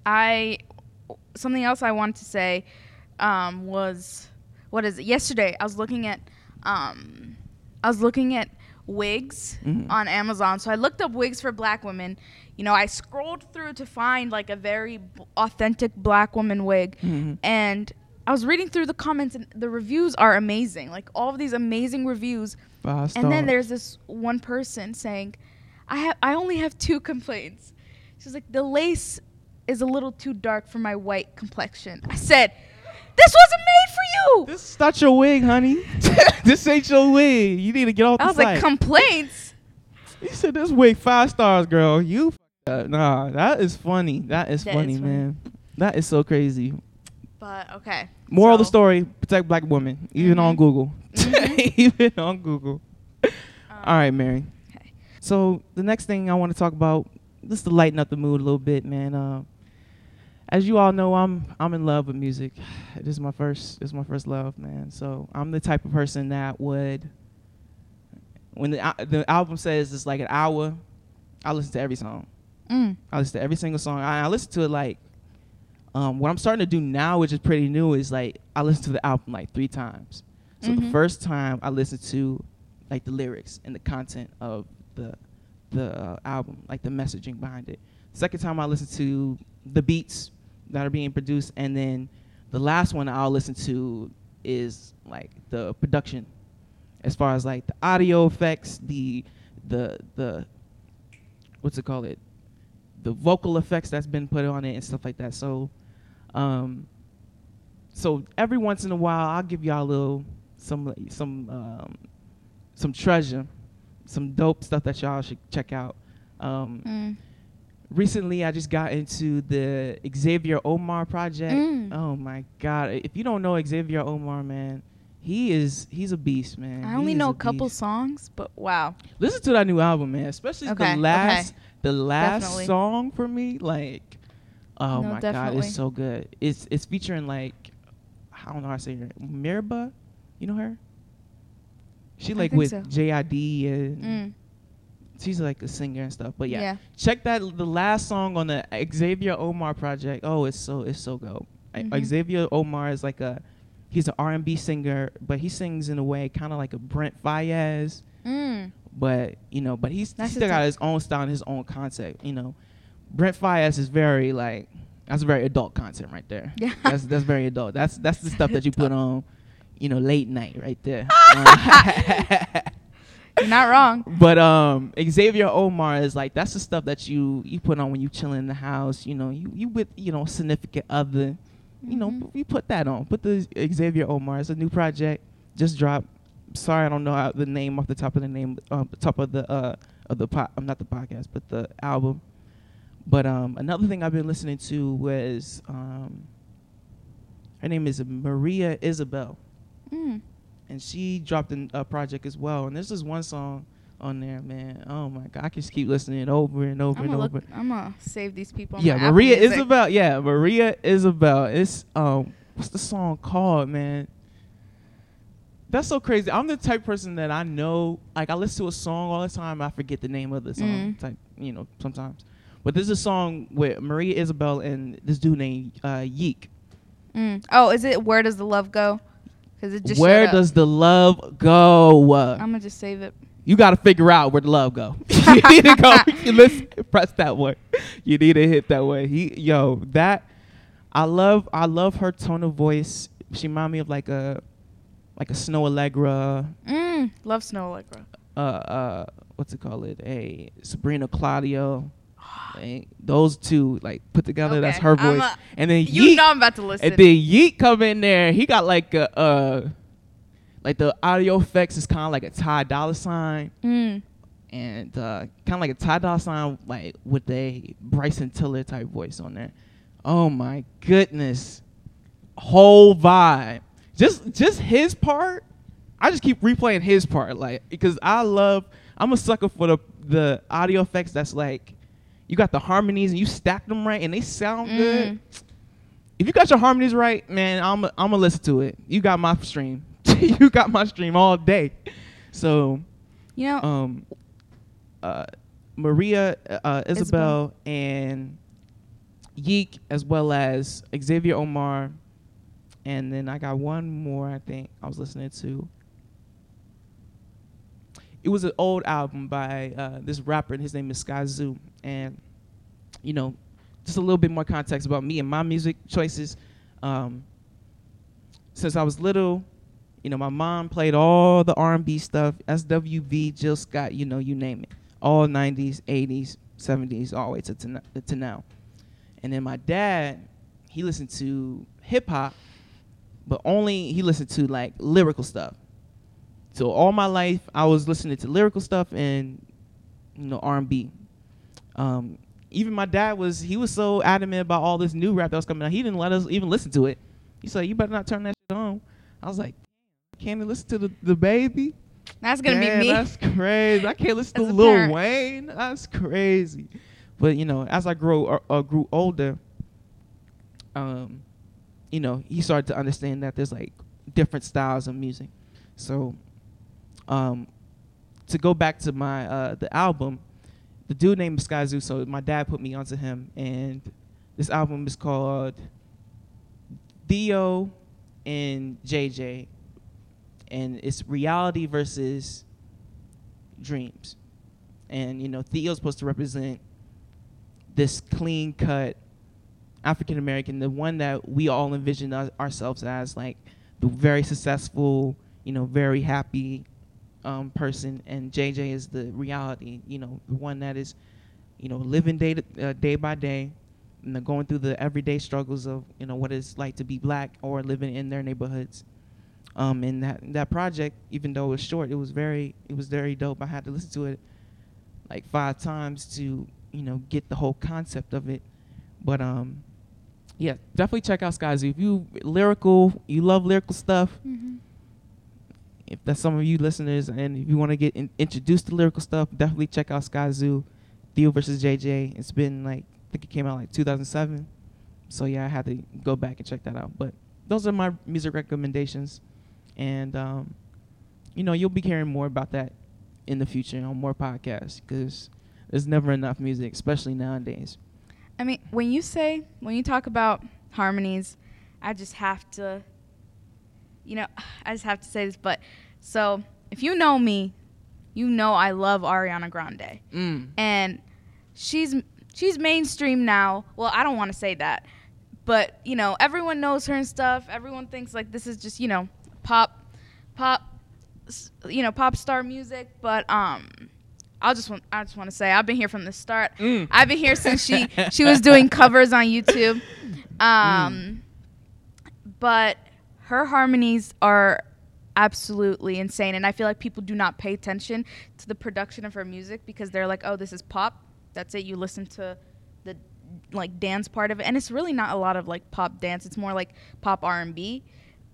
[SPEAKER 2] I something else I wanted to say um, was what is it? Yesterday I was looking at um, I was looking at wigs
[SPEAKER 1] Mhm.
[SPEAKER 2] on Amazon. So I looked up wigs for black women. You know, I scrolled through to find like a very b- authentic black woman wig,
[SPEAKER 1] Mhm.
[SPEAKER 2] and I was reading through the comments, and the reviews are amazing. Like all of these amazing reviews.
[SPEAKER 1] Five
[SPEAKER 2] And then there's this one person saying, "I have I only have two *laughs* complaints." She's like, "The lace is a little too dark for my white complexion." I said, "This wasn't made for you."
[SPEAKER 1] This is not your wig, honey. *laughs* this ain't your wig. You need to get off
[SPEAKER 2] I
[SPEAKER 1] the
[SPEAKER 2] was like, "Complaints."
[SPEAKER 1] you said this wig five stars, girl. You f- uh, nah. That is funny. That is
[SPEAKER 2] That
[SPEAKER 1] funny,
[SPEAKER 2] is funny.
[SPEAKER 1] man. That is so crazy.
[SPEAKER 2] But okay.
[SPEAKER 1] Moral of the story: protect black women, even
[SPEAKER 2] Mhm.
[SPEAKER 1] on Google.
[SPEAKER 2] Mhm. *laughs*
[SPEAKER 1] even on Google.
[SPEAKER 2] um,
[SPEAKER 1] All right, Mary.
[SPEAKER 2] okay.
[SPEAKER 1] So the next thing I want to talk about, just to lighten up the mood a little bit, man. Uh, as you all know, I'm I'm in love with music. *sighs* This is my first. This is my first love, man. So I'm the type of person that would, when the al- the album says it's like an hour, I listen to every song.
[SPEAKER 2] Mm.
[SPEAKER 1] I listen to every single song. I, I listen to it like, um, what I'm starting to do now, which is pretty new, is like I listen to the album like three times. So the
[SPEAKER 2] Mhm.
[SPEAKER 1] first time I listened to like the lyrics and the content of the the uh, album, like the messaging behind it. Second time I listen to the beats that are being produced, and then the last one I'll listen to is like the production, as far as like the audio effects, the the the what's it called it, the vocal effects that's been put on it and stuff like that. So, um, so every once in a while I'll give y'all a little some some um, some treasure, some dope stuff that y'all should check out. Um,
[SPEAKER 2] Mm.
[SPEAKER 1] recently I just got into the Xavier Omar project.
[SPEAKER 2] Mm.
[SPEAKER 1] Oh my god! If you don't know Xavier Omar, man, he is he's a beast, man.
[SPEAKER 2] I only know
[SPEAKER 1] a
[SPEAKER 2] a couple
[SPEAKER 1] beast.
[SPEAKER 2] songs, but wow.
[SPEAKER 1] Listen to that new album, man. Especially
[SPEAKER 2] Okay,
[SPEAKER 1] the last
[SPEAKER 2] okay.
[SPEAKER 1] The last
[SPEAKER 2] Definitely.
[SPEAKER 1] song for me. Like, oh
[SPEAKER 2] No,
[SPEAKER 1] my god,
[SPEAKER 2] definitely.
[SPEAKER 1] it's so good. It's it's featuring like I don't know how to say her Mereba, you know her. She like with
[SPEAKER 2] so.
[SPEAKER 1] JID and
[SPEAKER 2] Mm.
[SPEAKER 1] she's like a singer and stuff. But yeah,
[SPEAKER 2] Yeah.
[SPEAKER 1] check that the last song on the Xavier Omar project. Oh, it's so it's so go. I-
[SPEAKER 2] Mhm.
[SPEAKER 1] Xavier Omar is like a he's an R&B singer, but he sings in a way kind of like a Brent Faiyaz,
[SPEAKER 2] Mm.
[SPEAKER 1] But you know, but he's, he's still got his own style and his own concept. You know, Brent Faiyaz is very like that's very adult content right there.
[SPEAKER 2] Yeah. *laughs*
[SPEAKER 1] That's that's very adult. That's that's the stuff that you put *laughs* on, you know, late night right there. Uh, *laughs*
[SPEAKER 2] You're not wrong.
[SPEAKER 1] But um, Xavier Omar is like that's the stuff that you you put on when you chilling in the house. You know, you you with you know significant other. You know,
[SPEAKER 2] Mhm.
[SPEAKER 1] you put that on. Put the Xavier Omar. It's a new project, just dropped. Sorry, I don't know how the name off the top of the name, um, the top of the uh of the pot. I'm not the podcast, but the album. But um, another thing I've been listening to was um, her name is Maria Isabel
[SPEAKER 2] Mm.
[SPEAKER 1] and she dropped an- a project as well. And this is one song on there, man. Oh my god, I can just keep listening over and over
[SPEAKER 2] I'm
[SPEAKER 1] and over.
[SPEAKER 2] look. I'm gonna save these people. On
[SPEAKER 1] Yeah, Maria. Isabel. Yeah, Maria Isabel. It's um, what's the song called, man? That's so crazy. I'm the type person that I know, like I listen to a song all the time. I forget the name of the song.
[SPEAKER 2] Mm.
[SPEAKER 1] Type, you know, sometimes. But there's a song with Maria Isabel and this dude named uh, Yeek.
[SPEAKER 2] Mm. Oh, is it Where Does the Love Go? Because it just.
[SPEAKER 1] Where does the love go?
[SPEAKER 2] I'm gonna just save it.
[SPEAKER 1] you got to figure out where the love go. *laughs* *laughs* you need to go. *laughs* Listen, press that way. You need to hit that way. He, yo, that I love. I love her tone of voice. She remind me of like a, like a Snoh Aalegra.
[SPEAKER 2] Mm. Love Snoh Aalegra.
[SPEAKER 1] Uh, uh, what's it called? It a Sabrina Claudio. *gasps* Those two like put together. That's her voice.
[SPEAKER 2] a-
[SPEAKER 1] and then
[SPEAKER 2] You
[SPEAKER 1] Yeek,
[SPEAKER 2] know I'm about to listen.
[SPEAKER 1] and then Yeek come in there. He got like a, uh, like the audio effects is kind of like a Ty Dolla Sign
[SPEAKER 2] mm.
[SPEAKER 1] and uh, kind of like a Ty Dolla Sign, like with a Bryson Tiller type voice on there. Oh my goodness, whole vibe. Just just his part. I just keep replaying his part, like because I love. I'm a sucker for the the audio effects. That's like you got the harmonies and you stack them right and they sound good.
[SPEAKER 2] Mm.
[SPEAKER 1] If you got your harmonies right, man, I'm I'm gonna listen to it. You got my stream. *laughs* you got my stream all day. So
[SPEAKER 2] You know.
[SPEAKER 1] um, uh, Maria uh, Isabel,
[SPEAKER 2] Isabel.
[SPEAKER 1] and Yeek, as well as Xavier Omar, and then I got one more. I think I was listening to. It was an old album by uh, this rapper, and his name is Skyzoo. And you know, just a little bit more context about me and my music choices. Um, since I was little, you know, my mom played all the R&B stuff, SWV, Jill Scott, you know, you name it, all 90s, 80s, 70s, all the way to to, to now. And then my dad, he listened to hip hop, but only he listened to like lyrical stuff. So all my life, I was listening to lyrical stuff and you know R&B. Um, even my dad was he was so adamant about all this new rap that was coming out. He didn't let us even listen to it. He said, "You better not turn that shit on." I was like, "Can't you listen to the the baby?"
[SPEAKER 2] That's gonna
[SPEAKER 1] Damn,
[SPEAKER 2] be me.
[SPEAKER 1] That's crazy. I can't listen to Lil
[SPEAKER 2] parent.
[SPEAKER 1] Wayne. That's crazy. But you know, as I grow uh, uh, grew older, um, you know, he started to understand that there's like different styles of music. So, um, to go back to my uh the album, the dude named Skyzoo. So my dad put me onto him, and this album is called Theo and JJ, and it's reality versus dreams. And you know, Theo's supposed to represent this clean cut African American, the one that we all envision our- ourselves as, like the very successful, you know, very happy um, person. And JJ is the reality, you know, the one that is, you know, living day to, uh, day by day, and going through the everyday struggles of, you know, what it's like to be black or living in their neighborhoods. Um, and that that project, even though it was short, it was very it was very dope. I had to listen to it like five times to you know get the whole concept of it. But um, yeah, definitely check out Skyzoo. If you lyrical, you love lyrical stuff.
[SPEAKER 2] Mm-hmm.
[SPEAKER 1] If that's some of you listeners, and if you want to get in, introduced to lyrical stuff, definitely check out Skyzoo, Theo versus JJ. It's been like I think it came out like 2007. So yeah, I had to go back and check that out. But those are my music recommendations, and um, you know you'll be hearing more about that in the future on more podcasts because there's never enough music, especially nowadays.
[SPEAKER 2] I mean, when you say when you talk about harmonies, I just have to, you know, I just have to say this. But so if you know me, you know I love Ariana Grande,
[SPEAKER 1] Mm.
[SPEAKER 2] and she's she's mainstream now. Well, I don't want to say that, but you know, everyone knows her and stuff. Everyone thinks like this is just you know pop, pop, you know, pop star music. But um, I'll just want I just want to say I've been here from the start.
[SPEAKER 1] Mm.
[SPEAKER 2] I've been here since she *laughs* she was doing covers on YouTube. Um, but her harmonies are absolutely insane, and I feel like people do not pay attention to the production of her music because they're like, "Oh, this is pop. That's it." You listen to the like dance part of it, and it's really not a lot of like pop dance. It's more like pop R and B.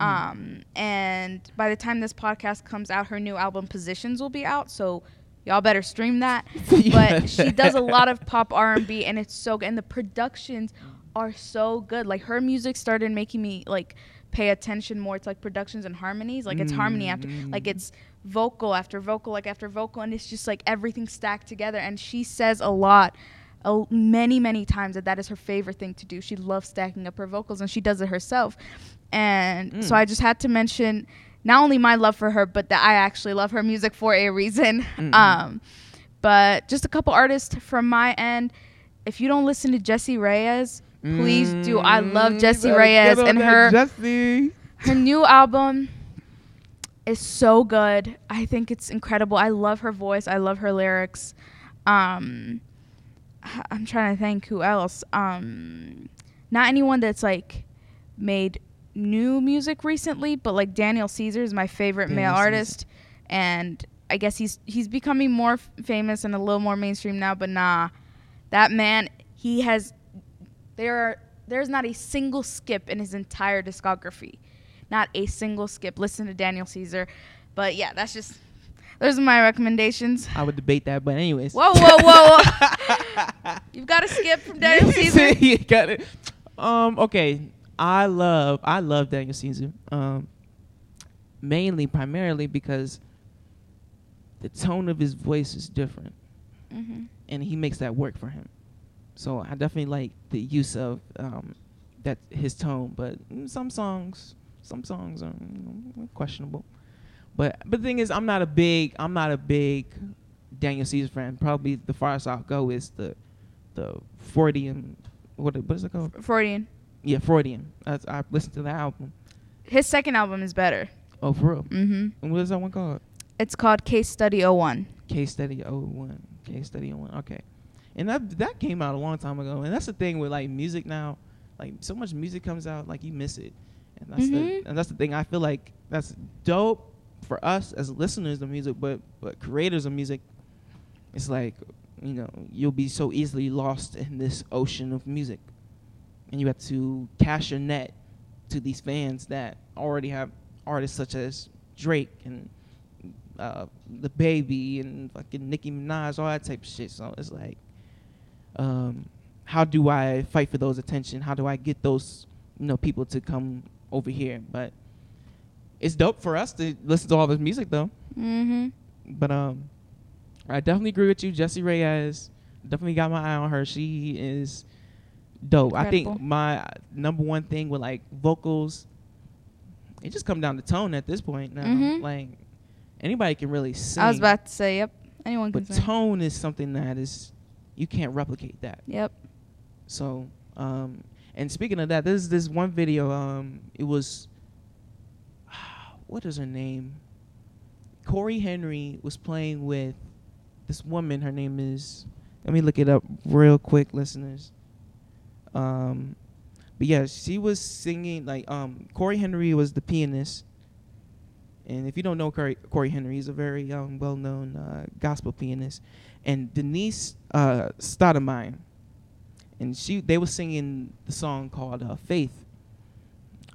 [SPEAKER 2] Um, and by the time this podcast comes out, her new album Positions will be out, so y'all better stream that. *laughs* But she does a lot of pop R and B, and it's so good. And the productions are so good. Like her music started making me like pay attention more to like productions and harmonies. Like it's harmony after like it's vocal after vocal, like after vocal, and it's just like everything stacked together. And she says a lot. a- Many, many times that that is her favorite thing to do. She loves stacking up her vocals and she does it herself. And so
[SPEAKER 1] Mm.
[SPEAKER 2] I just had to mention not only my love for her, but that I actually love her music for a reason.
[SPEAKER 1] Mm-mm. *laughs*
[SPEAKER 2] Um, but just a couple artists from my end. If you don't listen to Jessie Reyez, please do. I love
[SPEAKER 1] Mm,
[SPEAKER 2] Jessie
[SPEAKER 1] Reyez
[SPEAKER 2] and her
[SPEAKER 1] Jessie.
[SPEAKER 2] her new album is so good. I think it's incredible. I love her voice. I love her lyrics. Um, *sighs* I'm trying to think who else. Um, not anyone that's like made new music recently, but like Daniel Caesar is my favorite male
[SPEAKER 1] Caesar.
[SPEAKER 2] artist, and I guess he's he's becoming more f- famous and a little more mainstream now. But nah, that man, he has there are there's not a single skip in his entire discography. Not a single skip. Listen to Daniel Caesar. But yeah, that's just those are my recommendations.
[SPEAKER 1] I would debate that, but anyways.
[SPEAKER 2] Whoa, whoa, whoa, whoa. *laughs* You've got to skip from *laughs* Daniel Caesar. *laughs*
[SPEAKER 1] you got it. Um. Okay. I love. I love Daniel Caesar. Um. Mainly, primarily because the tone of his voice is different,
[SPEAKER 2] hmm
[SPEAKER 1] and he makes that work for him. So I definitely like the use of um that his tone, but mm, some songs, some songs are questionable. But but the thing is, I'm not a big I'm not a big Daniel Caesar fan. Probably the farthest I'll go is the the Freudian what what is it called?
[SPEAKER 2] Freudian.
[SPEAKER 1] Yeah, Freudian. That's, I listened to the album.
[SPEAKER 2] His second album is better.
[SPEAKER 1] Oh, for real.
[SPEAKER 2] Mm-hmm.
[SPEAKER 1] And what is that one called?
[SPEAKER 2] It's called Case Study 01.
[SPEAKER 1] Case Study 01. Case Study 01. Okay. And that that came out a long time ago. And that's the thing with like music now. Like so much music comes out, like you miss it. And that's
[SPEAKER 2] Mhm.
[SPEAKER 1] the and that's the thing. I feel like that's dope for us as listeners of music, but but creators of music, it's like you know you'll be so easily lost in this ocean of music, and you have to cast your net to these fans that already have artists such as Drake and uh, the baby and fucking Nicki Minaj, all that type of shit. So it's like, um, how do I fight for those attention? How do I get those you know people to come over here? But it's dope for us to listen to all this music though.
[SPEAKER 2] hmm
[SPEAKER 1] But um, I definitely agree with you, Jessie Reyez. Definitely got my eye on her. She is dope. I think my number one thing with like vocals, it just come down to tone at this point now.
[SPEAKER 2] Mhm.
[SPEAKER 1] Like anybody can really sing.
[SPEAKER 2] I was about to say, yep. Anyone can
[SPEAKER 1] but
[SPEAKER 2] sing.
[SPEAKER 1] tone is something that is you can't replicate that.
[SPEAKER 2] Yep.
[SPEAKER 1] So, um, and speaking of that, there's this one video. Um, it was *sighs* what is her name? Cory Henry was playing with this woman. Her name is. Let me look it up real quick, listeners. Um, but yeah, she was singing like um Cory Henry was the pianist. And if you don't know Cory, Cory Henry, he's a very um, well-known uh, gospel pianist. And Denise uh, Stoudmire, and she they were singing the song called uh, Faith.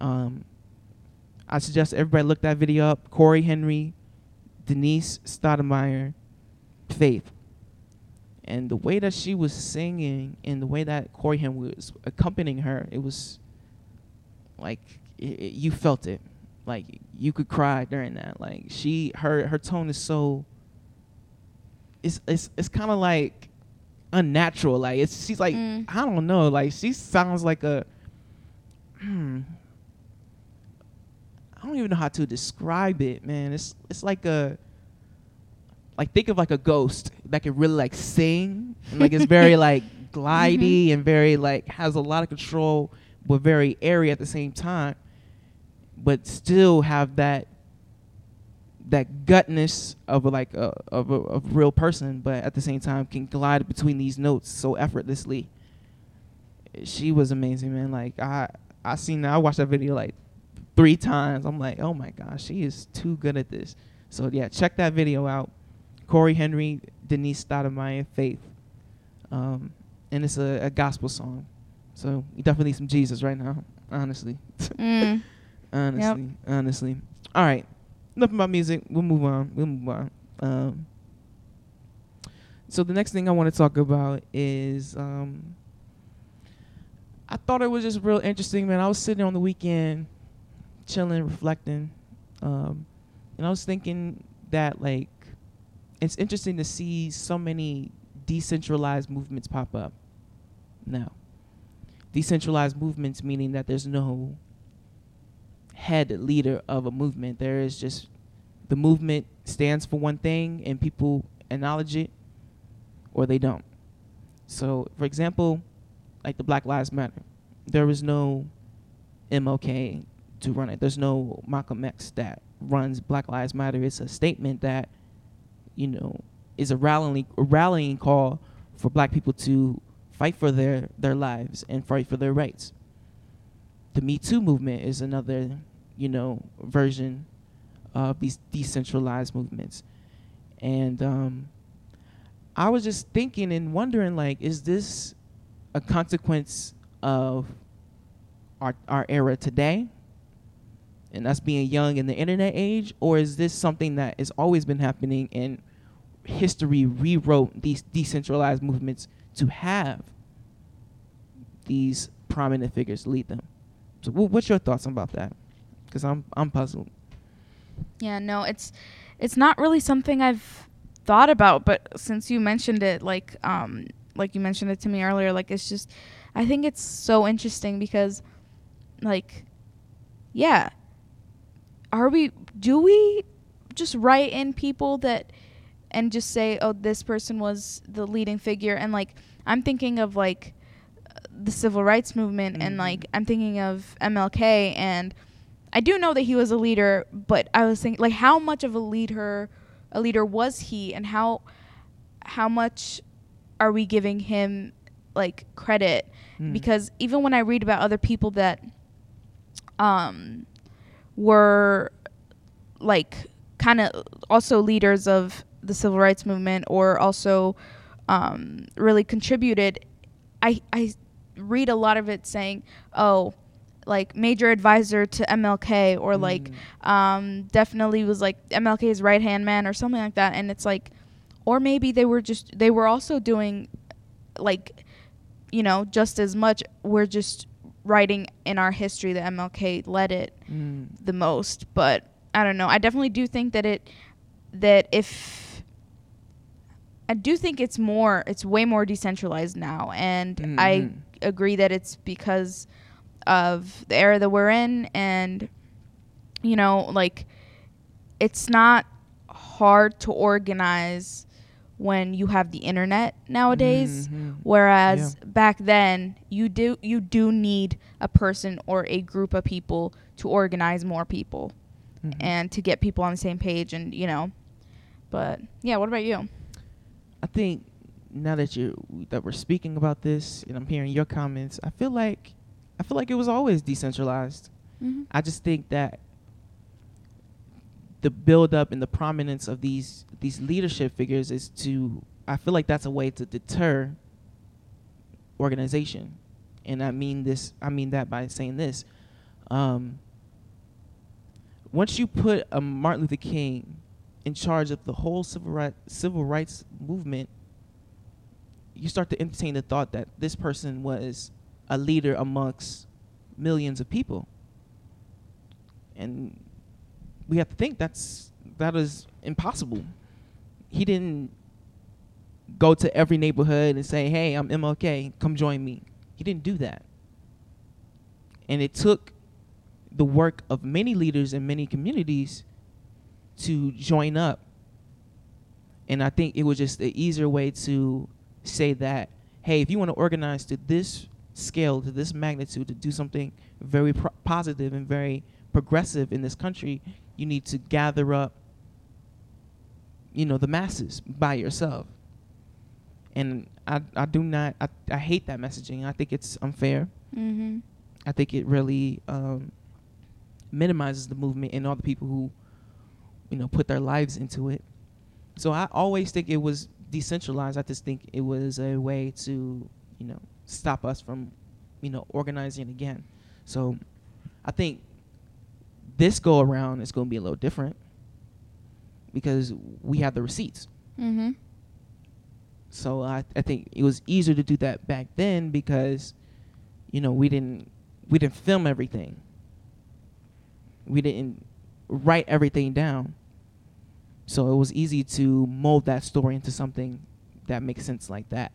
[SPEAKER 1] Um, I suggest everybody look that video up. Cory Henry, Denise Stoudmire, Faith. And the way that she was singing and the way that Cory Henry was accompanying her, it was like i i you felt it. Like you could cry during that. Like she, her, her tone is so. It's it's it's kind of like unnatural. Like it's she's like
[SPEAKER 2] Mm.
[SPEAKER 1] I don't know. Like she sounds like a. Hmm. I don't even know how to describe it, man. It's it's like a. Like think of like a ghost that can really like sing, and, like it's *laughs* very like glidey mm-hmm. and very like has a lot of control, but very airy at the same time, but still have that that gutness of a, like a, of a of real person, but at the same time can glide between these notes so effortlessly. She was amazing, man. Like I I seen that. I watched that video like three times. I'm like, oh my gosh, she is too good at this. So yeah, check that video out. Cory Henry, Denise Stoudmire, Faith. Um, and it's a, a gospel song. So you definitely need some Jesus right now, honestly.
[SPEAKER 2] Mm. *laughs*
[SPEAKER 1] honestly, honestly. All right, enough about music. We'll move on. We'll move on. Um, so the next thing I want to talk about is um, I thought it was just real interesting, man. I was sitting on the weekend, chilling, reflecting, um, and I was thinking that like it's interesting to see so many decentralized movements pop up now. Decentralized movements meaning that there's no head leader of a movement. There is just the movement stands for one thing and people acknowledge it or they don't. So, for example, like the Black Lives Matter, there was no MLK to run it. There's no Malcolm X that runs Black Lives Matter. It's a statement that, you know, is a rallying a rallying call for black people to fight for their their lives and fight for their rights. The Me Too movement is another, you know, version of these decentralized movements. And um, I was just thinking and wondering, like, is this a consequence of our our era today? And us being young in the internet age, or is this something that has always been happening and history rewrote these decentralized movements to have these prominent figures lead them? So, wh- what's your thoughts about that? Because I'm I'm puzzled.
[SPEAKER 2] Yeah, no, it's it's not really something I've thought about, but since you mentioned it, like um like you mentioned it to me earlier, like it's just I think it's so interesting because like yeah. Are we do we just write in people that and just say, "Oh, this person was the leading figure." And like I'm thinking of like the civil rights movement and
[SPEAKER 1] Mhm.
[SPEAKER 2] like I'm thinking of MLK and I do know that he was a leader, but I was thinking like how much of a leader a leader was he and how how much are we giving him like credit
[SPEAKER 1] Mm.
[SPEAKER 2] because even when I read about other people that um were like kind of also leaders of the civil rights movement or also um really contributed I I read a lot of it saying oh like major advisor to MLK or like
[SPEAKER 1] Mm.
[SPEAKER 2] um, definitely was like MLK's right hand man or something like that. And it's like, or maybe they were just they were also doing like, you know, just as much. We're just writing in our history that MLK led it
[SPEAKER 1] Mm.
[SPEAKER 2] the most. But I don't know. I definitely do think that it that if I do think it's more, it's way more decentralized now, and I
[SPEAKER 1] Mhm.
[SPEAKER 2] agree that it's because of the era that we're in and you know like it's not hard to organize when you have the internet nowadays.
[SPEAKER 1] Mhm.
[SPEAKER 2] Whereas back then, you do you do need a person or a group of people to organize more people
[SPEAKER 1] Mhm.
[SPEAKER 2] and to get people on the same page, and you know. But yeah, what about you?
[SPEAKER 1] I think now that you that we're speaking about this and I'm hearing your comments, I feel like I feel like it was always decentralized.
[SPEAKER 2] Mm-hmm.
[SPEAKER 1] I just think that the build up and the prominence of these these leadership figures is to I feel like that's a way to deter organization. And I mean this I mean that by saying this. Um, once you put a Martin Luther King in charge of the whole civil right, civil rights movement, you start to entertain the thought that this person was a leader amongst millions of people. And we have to think that's that is impossible. He didn't go to every neighborhood and say, "Hey, I'm MLK, come join me." He didn't do that. And it took the work of many leaders in many communities to join up. And I think it was just an easier way to say that, hey, if you want to organize to this scale, to this magnitude, to do something very pro- positive and very progressive in this country, you need to gather up, you know, the masses by yourself. And I, I do not, I, I hate that messaging. I think it's unfair.
[SPEAKER 2] Mm-hmm.
[SPEAKER 1] I think it really um, minimizes the movement and all the people who, you know, put their lives into it. So I always think it was decentralized. I just think it was a way to, you know, stop us from, you know, organizing again. So I think this go around is going to be a little different because we have the receipts.
[SPEAKER 2] Mm-hmm.
[SPEAKER 1] So I, I think it was easier to do that back then because, you know, we didn't we didn't film everything. We didn't write everything down. So it was easy to mold that story into something that makes sense like that.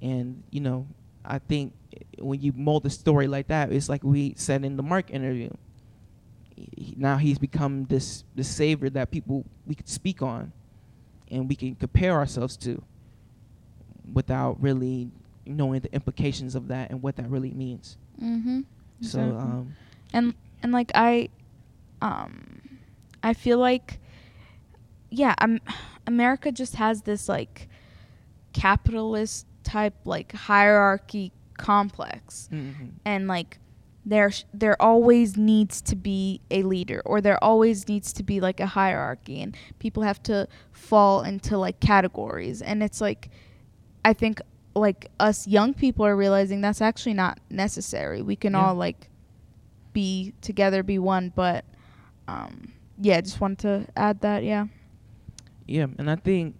[SPEAKER 1] And you know, I think when you mold a story like that, it's like we said in the Mark interview. He- Now he's become this this savior that people we could speak on, and we can compare ourselves to, without really knowing the implications of that and what that really means.
[SPEAKER 2] Mm-hmm.
[SPEAKER 1] So um,
[SPEAKER 2] and and like I um I feel like yeah, um, America just has this like capitalist type like hierarchy complex
[SPEAKER 1] mhm.
[SPEAKER 2] and like there sh- there always needs to be a leader or there always needs to be like a hierarchy and people have to fall into like categories and it's like I think like us young people are realizing that's actually not necessary. We can
[SPEAKER 1] Yeah.
[SPEAKER 2] all like be together, be one, but um yeah, just wanted to add that, yeah.
[SPEAKER 1] Yeah, and I think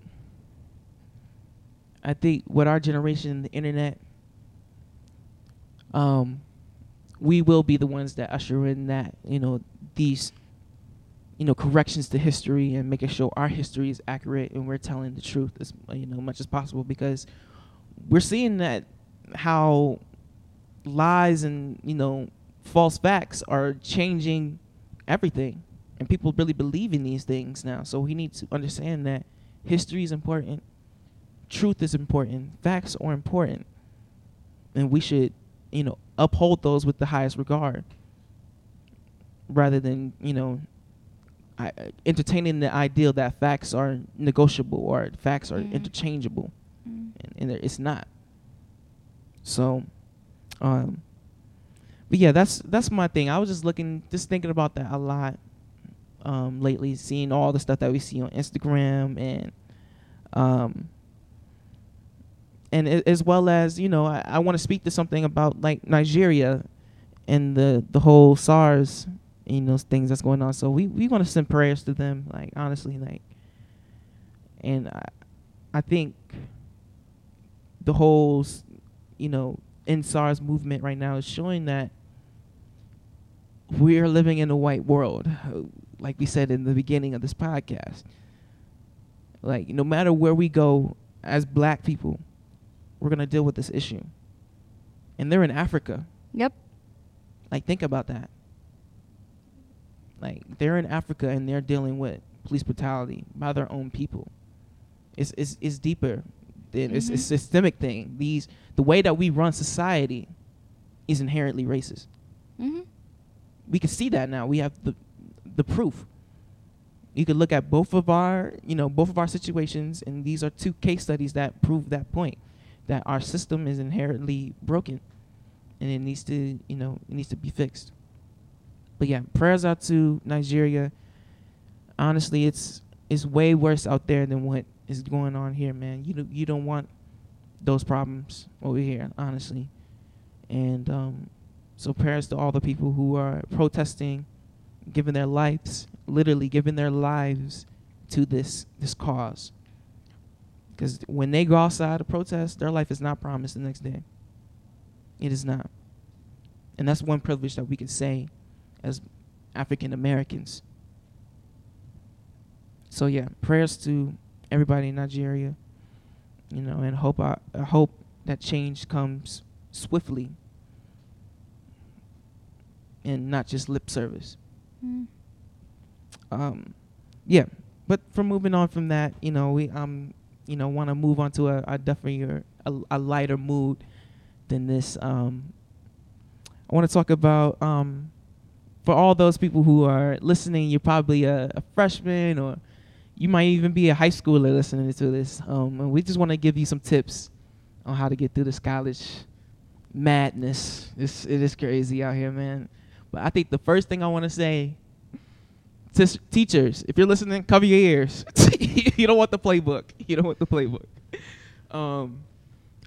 [SPEAKER 1] I think with our generation, the internet, um, we will be the ones that usher in that, you know, these you know, corrections to history and making sure our history is accurate and we're telling the truth as you know much as possible because we're seeing that how lies and you know false facts are changing everything and people really believe in these things now so we need to understand that history is important truth is important facts are important and we should you know uphold those with the highest regard rather than you know I, entertaining the ideal that facts are negotiable or facts are
[SPEAKER 2] Mm.
[SPEAKER 1] interchangeable
[SPEAKER 2] Mm.
[SPEAKER 1] and, and it's not. So, um, but yeah, that's that's my thing. I was just looking, just thinking about that a lot um, lately, seeing all the stuff that we see on Instagram and um, and as well as you know, I, I want to speak to something about like Nigeria and the the whole SARS you know things that's going on. So we we want to send prayers to them, like honestly, like, and I I think the whole you know End SARS movement right now is showing that we are living in a white world, like we said in the beginning of this podcast. Like no matter where we go as black people, we're gonna deal with this issue. And they're in Africa.
[SPEAKER 2] Yep.
[SPEAKER 1] Like think about that. Like they're in Africa and they're dealing with police brutality by their own people. it's it's, it's deeper. Than, It's a
[SPEAKER 2] Mhm.
[SPEAKER 1] systemic thing. These the way that we run society is inherently racist.
[SPEAKER 2] Mhm.
[SPEAKER 1] We can see that now. We have the the proof. You could look at both of our, you know, both of our situations, and these are two case studies that prove that point, that our system is inherently broken, and it needs to, you know, it needs to be fixed. But yeah, prayers out to Nigeria. Honestly, it's it's way worse out there than what is going on here, man. You you don't want those problems over here, honestly. And um, so prayers to all the people who are protesting, giving their lives, literally giving their lives to this this cause. Because when they go outside to protest, their life is not promised the next day. It is not. And that's one privilege that we can say as African Americans. So yeah, prayers to everybody in Nigeria, you know, and hope I, I hope that change comes swiftly and not just lip service.
[SPEAKER 2] Mm.
[SPEAKER 1] Um, yeah, but from moving on from that, you know, we um, you know, want to move on to a, a definitely a, a, a lighter mood than this. Um, I want to talk about um, for all those people who are listening, you're probably a, a freshman or you might even be a high schooler listening to this. Um, and we just want to give you some tips on how to get through this college madness. It's, it is crazy out here, man. But I think the first thing I want to say to teachers, if you're listening, cover your ears. *laughs* you don't want the playbook. You don't want the playbook. Um,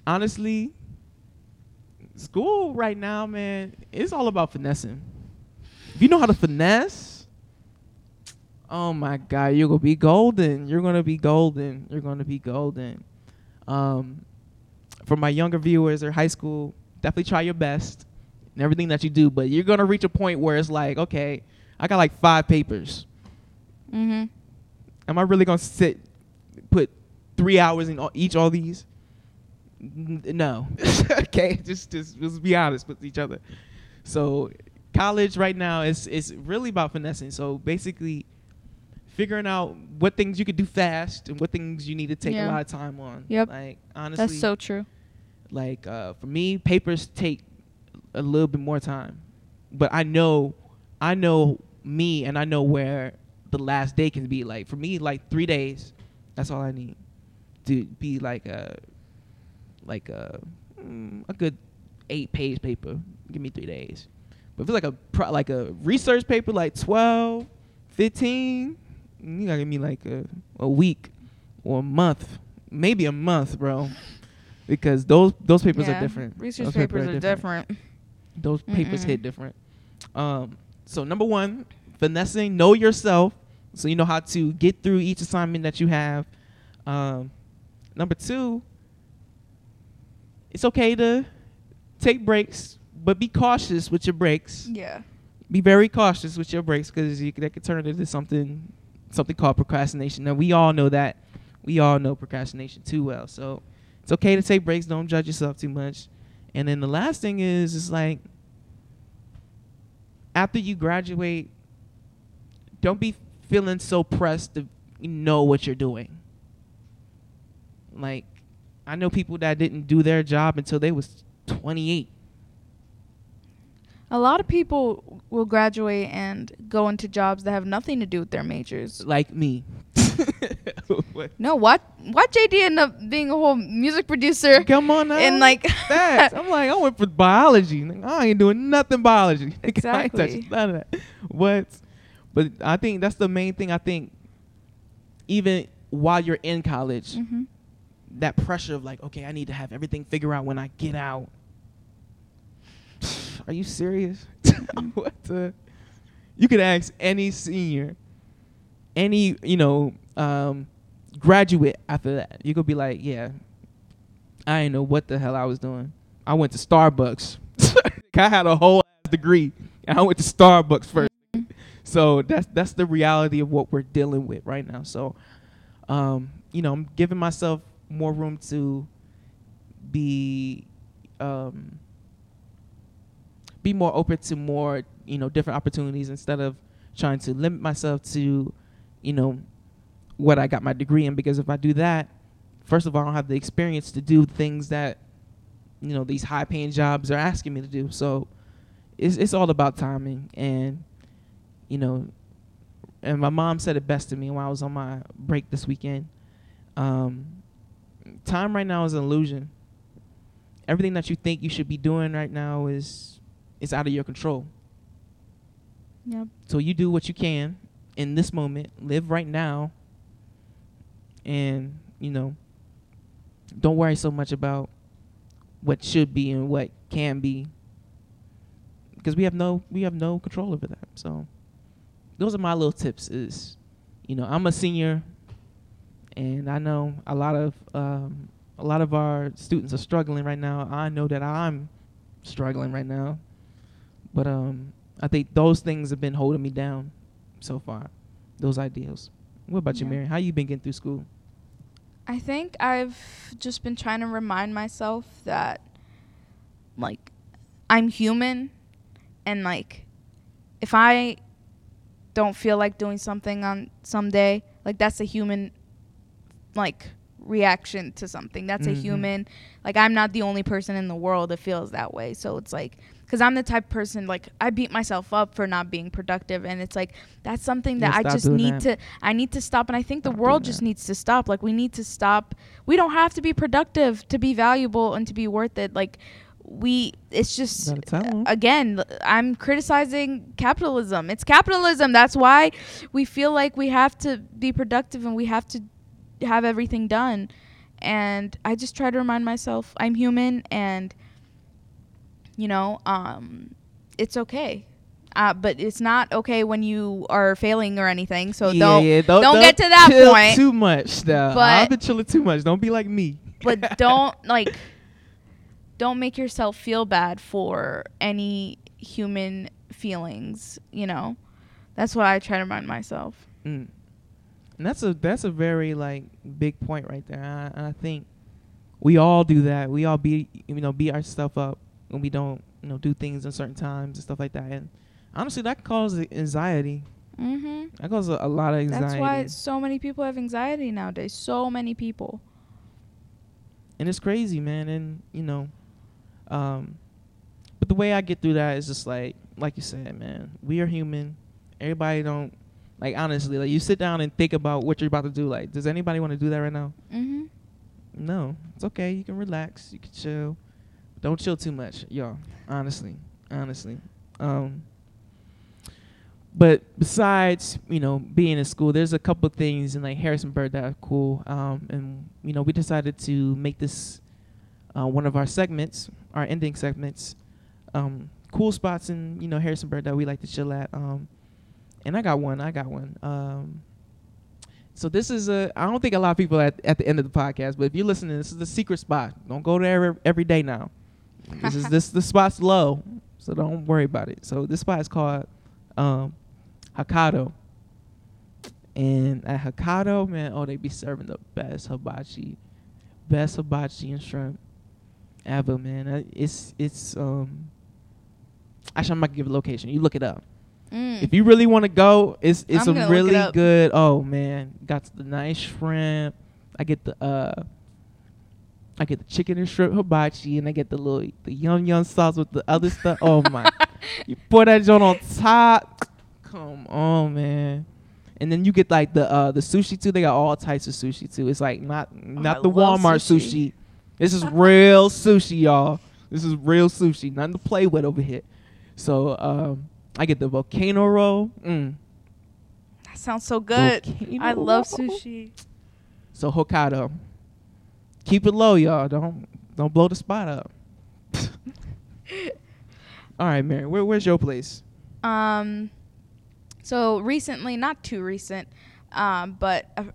[SPEAKER 1] honestly, school right now, man, it's all about finessing. If you know how to finesse, oh my god, you're gonna be golden. You're gonna be golden. You're gonna be golden. Um, for my younger viewers or high school, definitely try your best in everything that you do. But you're gonna reach a point where it's like, okay, I got like five papers.
[SPEAKER 2] Mm-hmm.
[SPEAKER 1] Am I really gonna sit, put three hours in all, each all these? N- No. *laughs* okay, *laughs* just just just be honest with each other. So, college right now is is really about finessing. So basically, figuring out what things you could do fast and what things you need to take a lot of time on.
[SPEAKER 2] Yep.
[SPEAKER 1] Like honestly,
[SPEAKER 2] That's so true.
[SPEAKER 1] like uh, for me, papers take a little bit more time, but I know, I know me, and I know where the last day can be. Like for me, like three days. That's all I need to be like a, like a, mm, a good eight page paper. Give me three days. But if it's like a pro, like a research paper, like 12, 15, you gotta give me like a, a week or a month, maybe a month, bro because those those papers
[SPEAKER 2] Yeah,
[SPEAKER 1] are different.
[SPEAKER 2] Research
[SPEAKER 1] Those
[SPEAKER 2] papers are different.
[SPEAKER 1] Those papers
[SPEAKER 2] Mm-mm.
[SPEAKER 1] hit different. Um, so number one, finessing, know yourself, so you know how to get through each assignment that you have. Um, number two, it's okay to take breaks, but be cautious with your breaks.
[SPEAKER 2] Yeah.
[SPEAKER 1] Be very cautious with your breaks because that could turn into something something called procrastination. Now we all know that. We all know procrastination too well. So it's okay to take breaks. Don't judge yourself too much. And then the last thing is, is like after you graduate, don't be feeling so pressed to know what you're doing. Like, I know people that didn't do their job until they was 28.
[SPEAKER 2] A lot of people will graduate and go into jobs that have nothing to do with their majors.
[SPEAKER 1] Like me.
[SPEAKER 2] No, what? What JD end up being a whole music producer
[SPEAKER 1] Come on now.
[SPEAKER 2] and like. *laughs*
[SPEAKER 1] I'm like, I went for biology. I ain't doing nothing biology. *laughs* Nigga, I ain't
[SPEAKER 2] Exactly.
[SPEAKER 1] none of that. What? But I think that's the main thing. I think even while you're in college,
[SPEAKER 2] Mhm.
[SPEAKER 1] that pressure of like, okay, I need to have everything figured out when I get out. *sighs* Are you serious? *laughs* what the? You could ask any senior, any you know um, graduate after that. You could be like, yeah, I didn't know what the hell I was doing. I went to Starbucks. *laughs* I had a whole degree, and I went to Starbucks first. So that's that's the reality of what we're dealing with right now. So, um, you know, I'm giving myself more room to be um, be more open to more you know different opportunities instead of trying to limit myself to you know what I got my degree in because if I do that first of all, I don't have the experience to do things that you know these high paying jobs are asking me to do. So it's it's all about timing and you know and my mom said it best to me when I was on my break this weekend. Um, time right now is an illusion. Everything that you think you should be doing right now is is out of your control.
[SPEAKER 2] Yep.
[SPEAKER 1] So you do what you can in this moment, live right now, and you know, don't worry so much about what should be and what can be, because we have no we have no control over that. So those are my little tips. Is you know I'm a senior, and I know a lot of um, a lot of our students are struggling right now. I know that I'm struggling right now, but um, I think those things have been holding me down so far. Those ideals. What about you,
[SPEAKER 2] Yeah.
[SPEAKER 1] Mary? How you been getting through school?
[SPEAKER 2] I think I've just been trying to remind myself that like I'm human and like if I don't feel like doing something on some day, like that's a human like reaction to something. That's
[SPEAKER 1] Mhm.
[SPEAKER 2] a human like I'm not the only person in the world that feels that way. So it's like cuz I'm the type of person like I beat myself up for not being productive and it's like that's something that
[SPEAKER 1] Yeah,
[SPEAKER 2] I just need
[SPEAKER 1] that.
[SPEAKER 2] to I need to stop and I think
[SPEAKER 1] Stop
[SPEAKER 2] the world just
[SPEAKER 1] that.
[SPEAKER 2] needs to stop. Like we need to stop. We don't have to be productive to be valuable and to be worth it. Like we it's just
[SPEAKER 1] Gotta tell 'em.
[SPEAKER 2] again i'm criticizing capitalism. It's capitalism. That's why we feel like we have to be productive and we have to have everything done. And I just try to remind myself I'm human and you know, um it's okay. Uh, but it's not okay when you are failing or anything. So don't don't get to that point.
[SPEAKER 1] Too much. Now.
[SPEAKER 2] But-
[SPEAKER 1] I've been chilling too much. Don't be like me.
[SPEAKER 2] but *laughs* don't like don't make yourself feel bad for any human feelings you know that's what i try to remind myself
[SPEAKER 1] Mm. And that's a that's a very like big point right there. I, and I think we all do that. We all beat you know beat ourselves up when we don't you know do things in certain times and stuff like that. And honestly, that causes anxiety.
[SPEAKER 2] mm-hmm
[SPEAKER 1] That causes a, a lot of anxiety.
[SPEAKER 2] that's why so many people have anxiety nowadays so many people
[SPEAKER 1] and it's crazy, man. And you know, um, but the way I get through that is just like, like you said, man. We are human. Everybody don't like honestly. Like you sit down and think about what you're about to do. Like, does anybody want to do that right now?
[SPEAKER 2] mm-hmm
[SPEAKER 1] No, it's okay. You can relax. You can chill. Don't chill too much, y'all. Honestly, honestly. Um, but besides, you know, being in school, there's a couple of things in like Harrisonburg that are cool. Um, and you know, we decided to make this uh, one of our segments, our ending segments. Um, cool spots in you know Harrisonburg that we like to chill at. Um, and I got one. I got one. Um, so this is a. I don't think a lot of people at at the end of the podcast, but if you're listening, this is the secret spot. Don't go there every, every day now. This is *laughs* this the spot's low, so don't worry about it. So this spot is called um, Hokkaido. And at Hokkaido, man, oh, they be serving the best hibachi, best hibachi and shrimp ever, man. Uh, It's it's um. Actually, I'm not gonna give a location. You look it up.
[SPEAKER 2] mm.
[SPEAKER 1] If you really want to go, it's it's
[SPEAKER 2] I'm
[SPEAKER 1] a
[SPEAKER 2] look it
[SPEAKER 1] really good. Oh man, got the nice shrimp. I get the uh, I get the chicken and shrimp hibachi, and I get the little the yum yum sauce with the other stuff. Oh my, *laughs* you pour that joint on top. Come on, man. And then you get like the uh the sushi too. They got all types of sushi too. It's like not not
[SPEAKER 2] Oh,
[SPEAKER 1] the Walmart
[SPEAKER 2] sushi.
[SPEAKER 1] sushi. This is *laughs* real sushi, y'all. This is real sushi. Nothing to play with over here. So um, I get the volcano roll. Mm.
[SPEAKER 2] that sounds so good
[SPEAKER 1] Volcano
[SPEAKER 2] i love
[SPEAKER 1] roll.
[SPEAKER 2] sushi
[SPEAKER 1] So Hokkaido. Keep it low, y'all. Don't don't blow the spot up. *laughs* All right, Mary. Where, where's your place?
[SPEAKER 2] Um, so recently, not too recent, um, but a,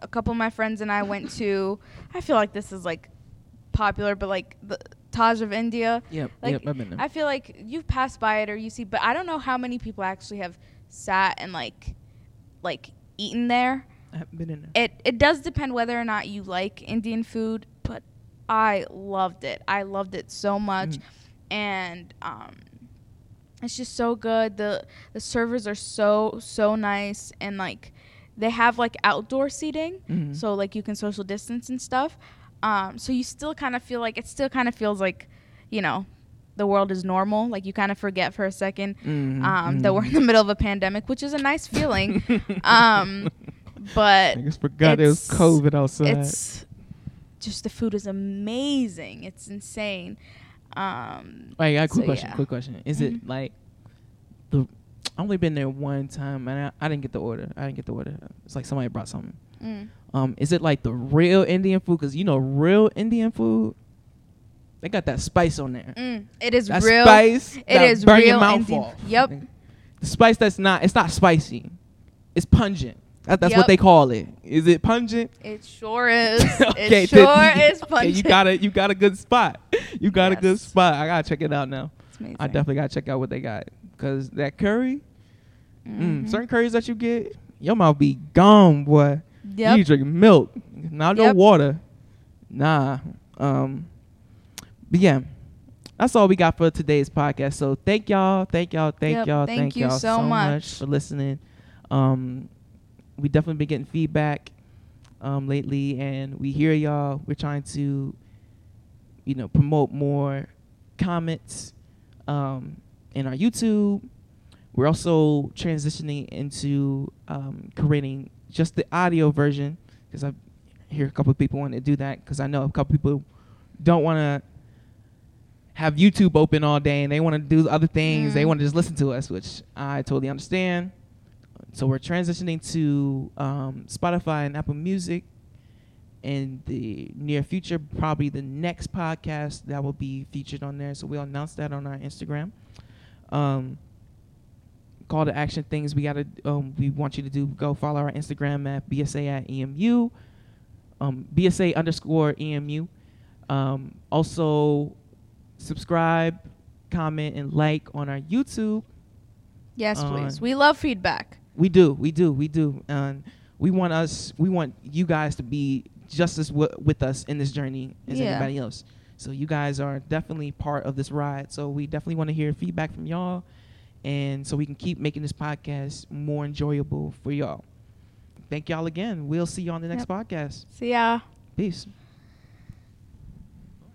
[SPEAKER 2] a couple of my friends and I went to. I feel like this is like popular, but like the Taj of India.
[SPEAKER 1] Yep.
[SPEAKER 2] Like,
[SPEAKER 1] yep. I've been there.
[SPEAKER 2] I feel like you've passed by it or you see, but I don't know how many people actually have sat and like, like eaten there.
[SPEAKER 1] Haven't been in there.
[SPEAKER 2] It it does depend whether or not you like Indian food, but I loved it. I loved it so much,
[SPEAKER 1] Mm.
[SPEAKER 2] and um, it's just so good. the The servers are so so nice, and like they have like outdoor seating,
[SPEAKER 1] Mhm.
[SPEAKER 2] so like you can social distance and stuff. Um, so you still kind of feel like it still kind of feels like, you know, the world is normal. Like you kind of forget for a 2nd
[SPEAKER 1] Mhm,
[SPEAKER 2] um, that we're in
[SPEAKER 1] mhm.
[SPEAKER 2] the middle of a pandemic, which is a nice feeling. *laughs* um, but
[SPEAKER 1] I just forgot it was
[SPEAKER 2] it's-
[SPEAKER 1] COVID outside.
[SPEAKER 2] it's just the food is amazing. It's insane. Um,
[SPEAKER 1] Wait, I got a quick
[SPEAKER 2] so,
[SPEAKER 1] question.
[SPEAKER 2] yeah.
[SPEAKER 1] Quick question. Is
[SPEAKER 2] Mhm.
[SPEAKER 1] it like the? I only been there one time, and I, I didn't get the order. I didn't get the order. It's like somebody brought something.
[SPEAKER 2] mm.
[SPEAKER 1] Um, is it like the real Indian food? Cause you know, real Indian food, they got that spice on there.
[SPEAKER 2] Mm, it is
[SPEAKER 1] That
[SPEAKER 2] real.
[SPEAKER 1] spice.
[SPEAKER 2] It is
[SPEAKER 1] burn your
[SPEAKER 2] real
[SPEAKER 1] mouth
[SPEAKER 2] Indian-
[SPEAKER 1] off.
[SPEAKER 2] Yep.
[SPEAKER 1] The spice that's not. It's not spicy. It's pungent. That, that's what they call it. Is it pungent?
[SPEAKER 2] It sure is. *laughs*
[SPEAKER 1] Okay,
[SPEAKER 2] it sure
[SPEAKER 1] then-
[SPEAKER 2] is
[SPEAKER 1] okay,
[SPEAKER 2] pungent.
[SPEAKER 1] you got a you got a good spot. You got a good spot. I gotta check it out now.
[SPEAKER 2] It's amazing.
[SPEAKER 1] I definitely gotta check out what they got. Cause that curry, mm,
[SPEAKER 2] Mhm.
[SPEAKER 1] certain curries that you get, your mouth be gone, boy.
[SPEAKER 2] Yep.
[SPEAKER 1] You drink milk, not no water. Nah. Um. But yeah, that's all we got for today's podcast. So thank y'all, thank y'all, thank
[SPEAKER 2] Yep,
[SPEAKER 1] y'all,
[SPEAKER 2] thank
[SPEAKER 1] thank,
[SPEAKER 2] you
[SPEAKER 1] y'all
[SPEAKER 2] so much.
[SPEAKER 1] for listening. Um, we definitely been getting feedback um lately, and we hear y'all. We're trying to, you know, promote more comments um in our YouTube. We're also transitioning into um, creating just the audio version because I hear a couple of people want to do that because I know a couple people don't want to have YouTube open all day and they want to do other things. They
[SPEAKER 2] Mm.
[SPEAKER 1] want to just listen to us, which I totally understand. So we're transitioning to um, Spotify and Apple Music in the near future. Probably the next podcast that will be featured on there. So we'll announce that on our Instagram. Um, call to action things we gotta um, we want you to do go follow our instagram at bsa at emu um, bsa underscore emu um, also subscribe comment and like on our youtube
[SPEAKER 2] yes, please. We love feedback.
[SPEAKER 1] We do we do we do. And we want us we want you guys to be just as w- with us in this journey as
[SPEAKER 2] Yeah.
[SPEAKER 1] anybody else. So you guys are definitely part of this ride. So we definitely want to hear feedback from y'all. And so we can keep making this podcast more enjoyable for y'all. Thank y'all again. We'll see you on the next
[SPEAKER 2] Yep.
[SPEAKER 1] podcast.
[SPEAKER 2] See ya.
[SPEAKER 1] peace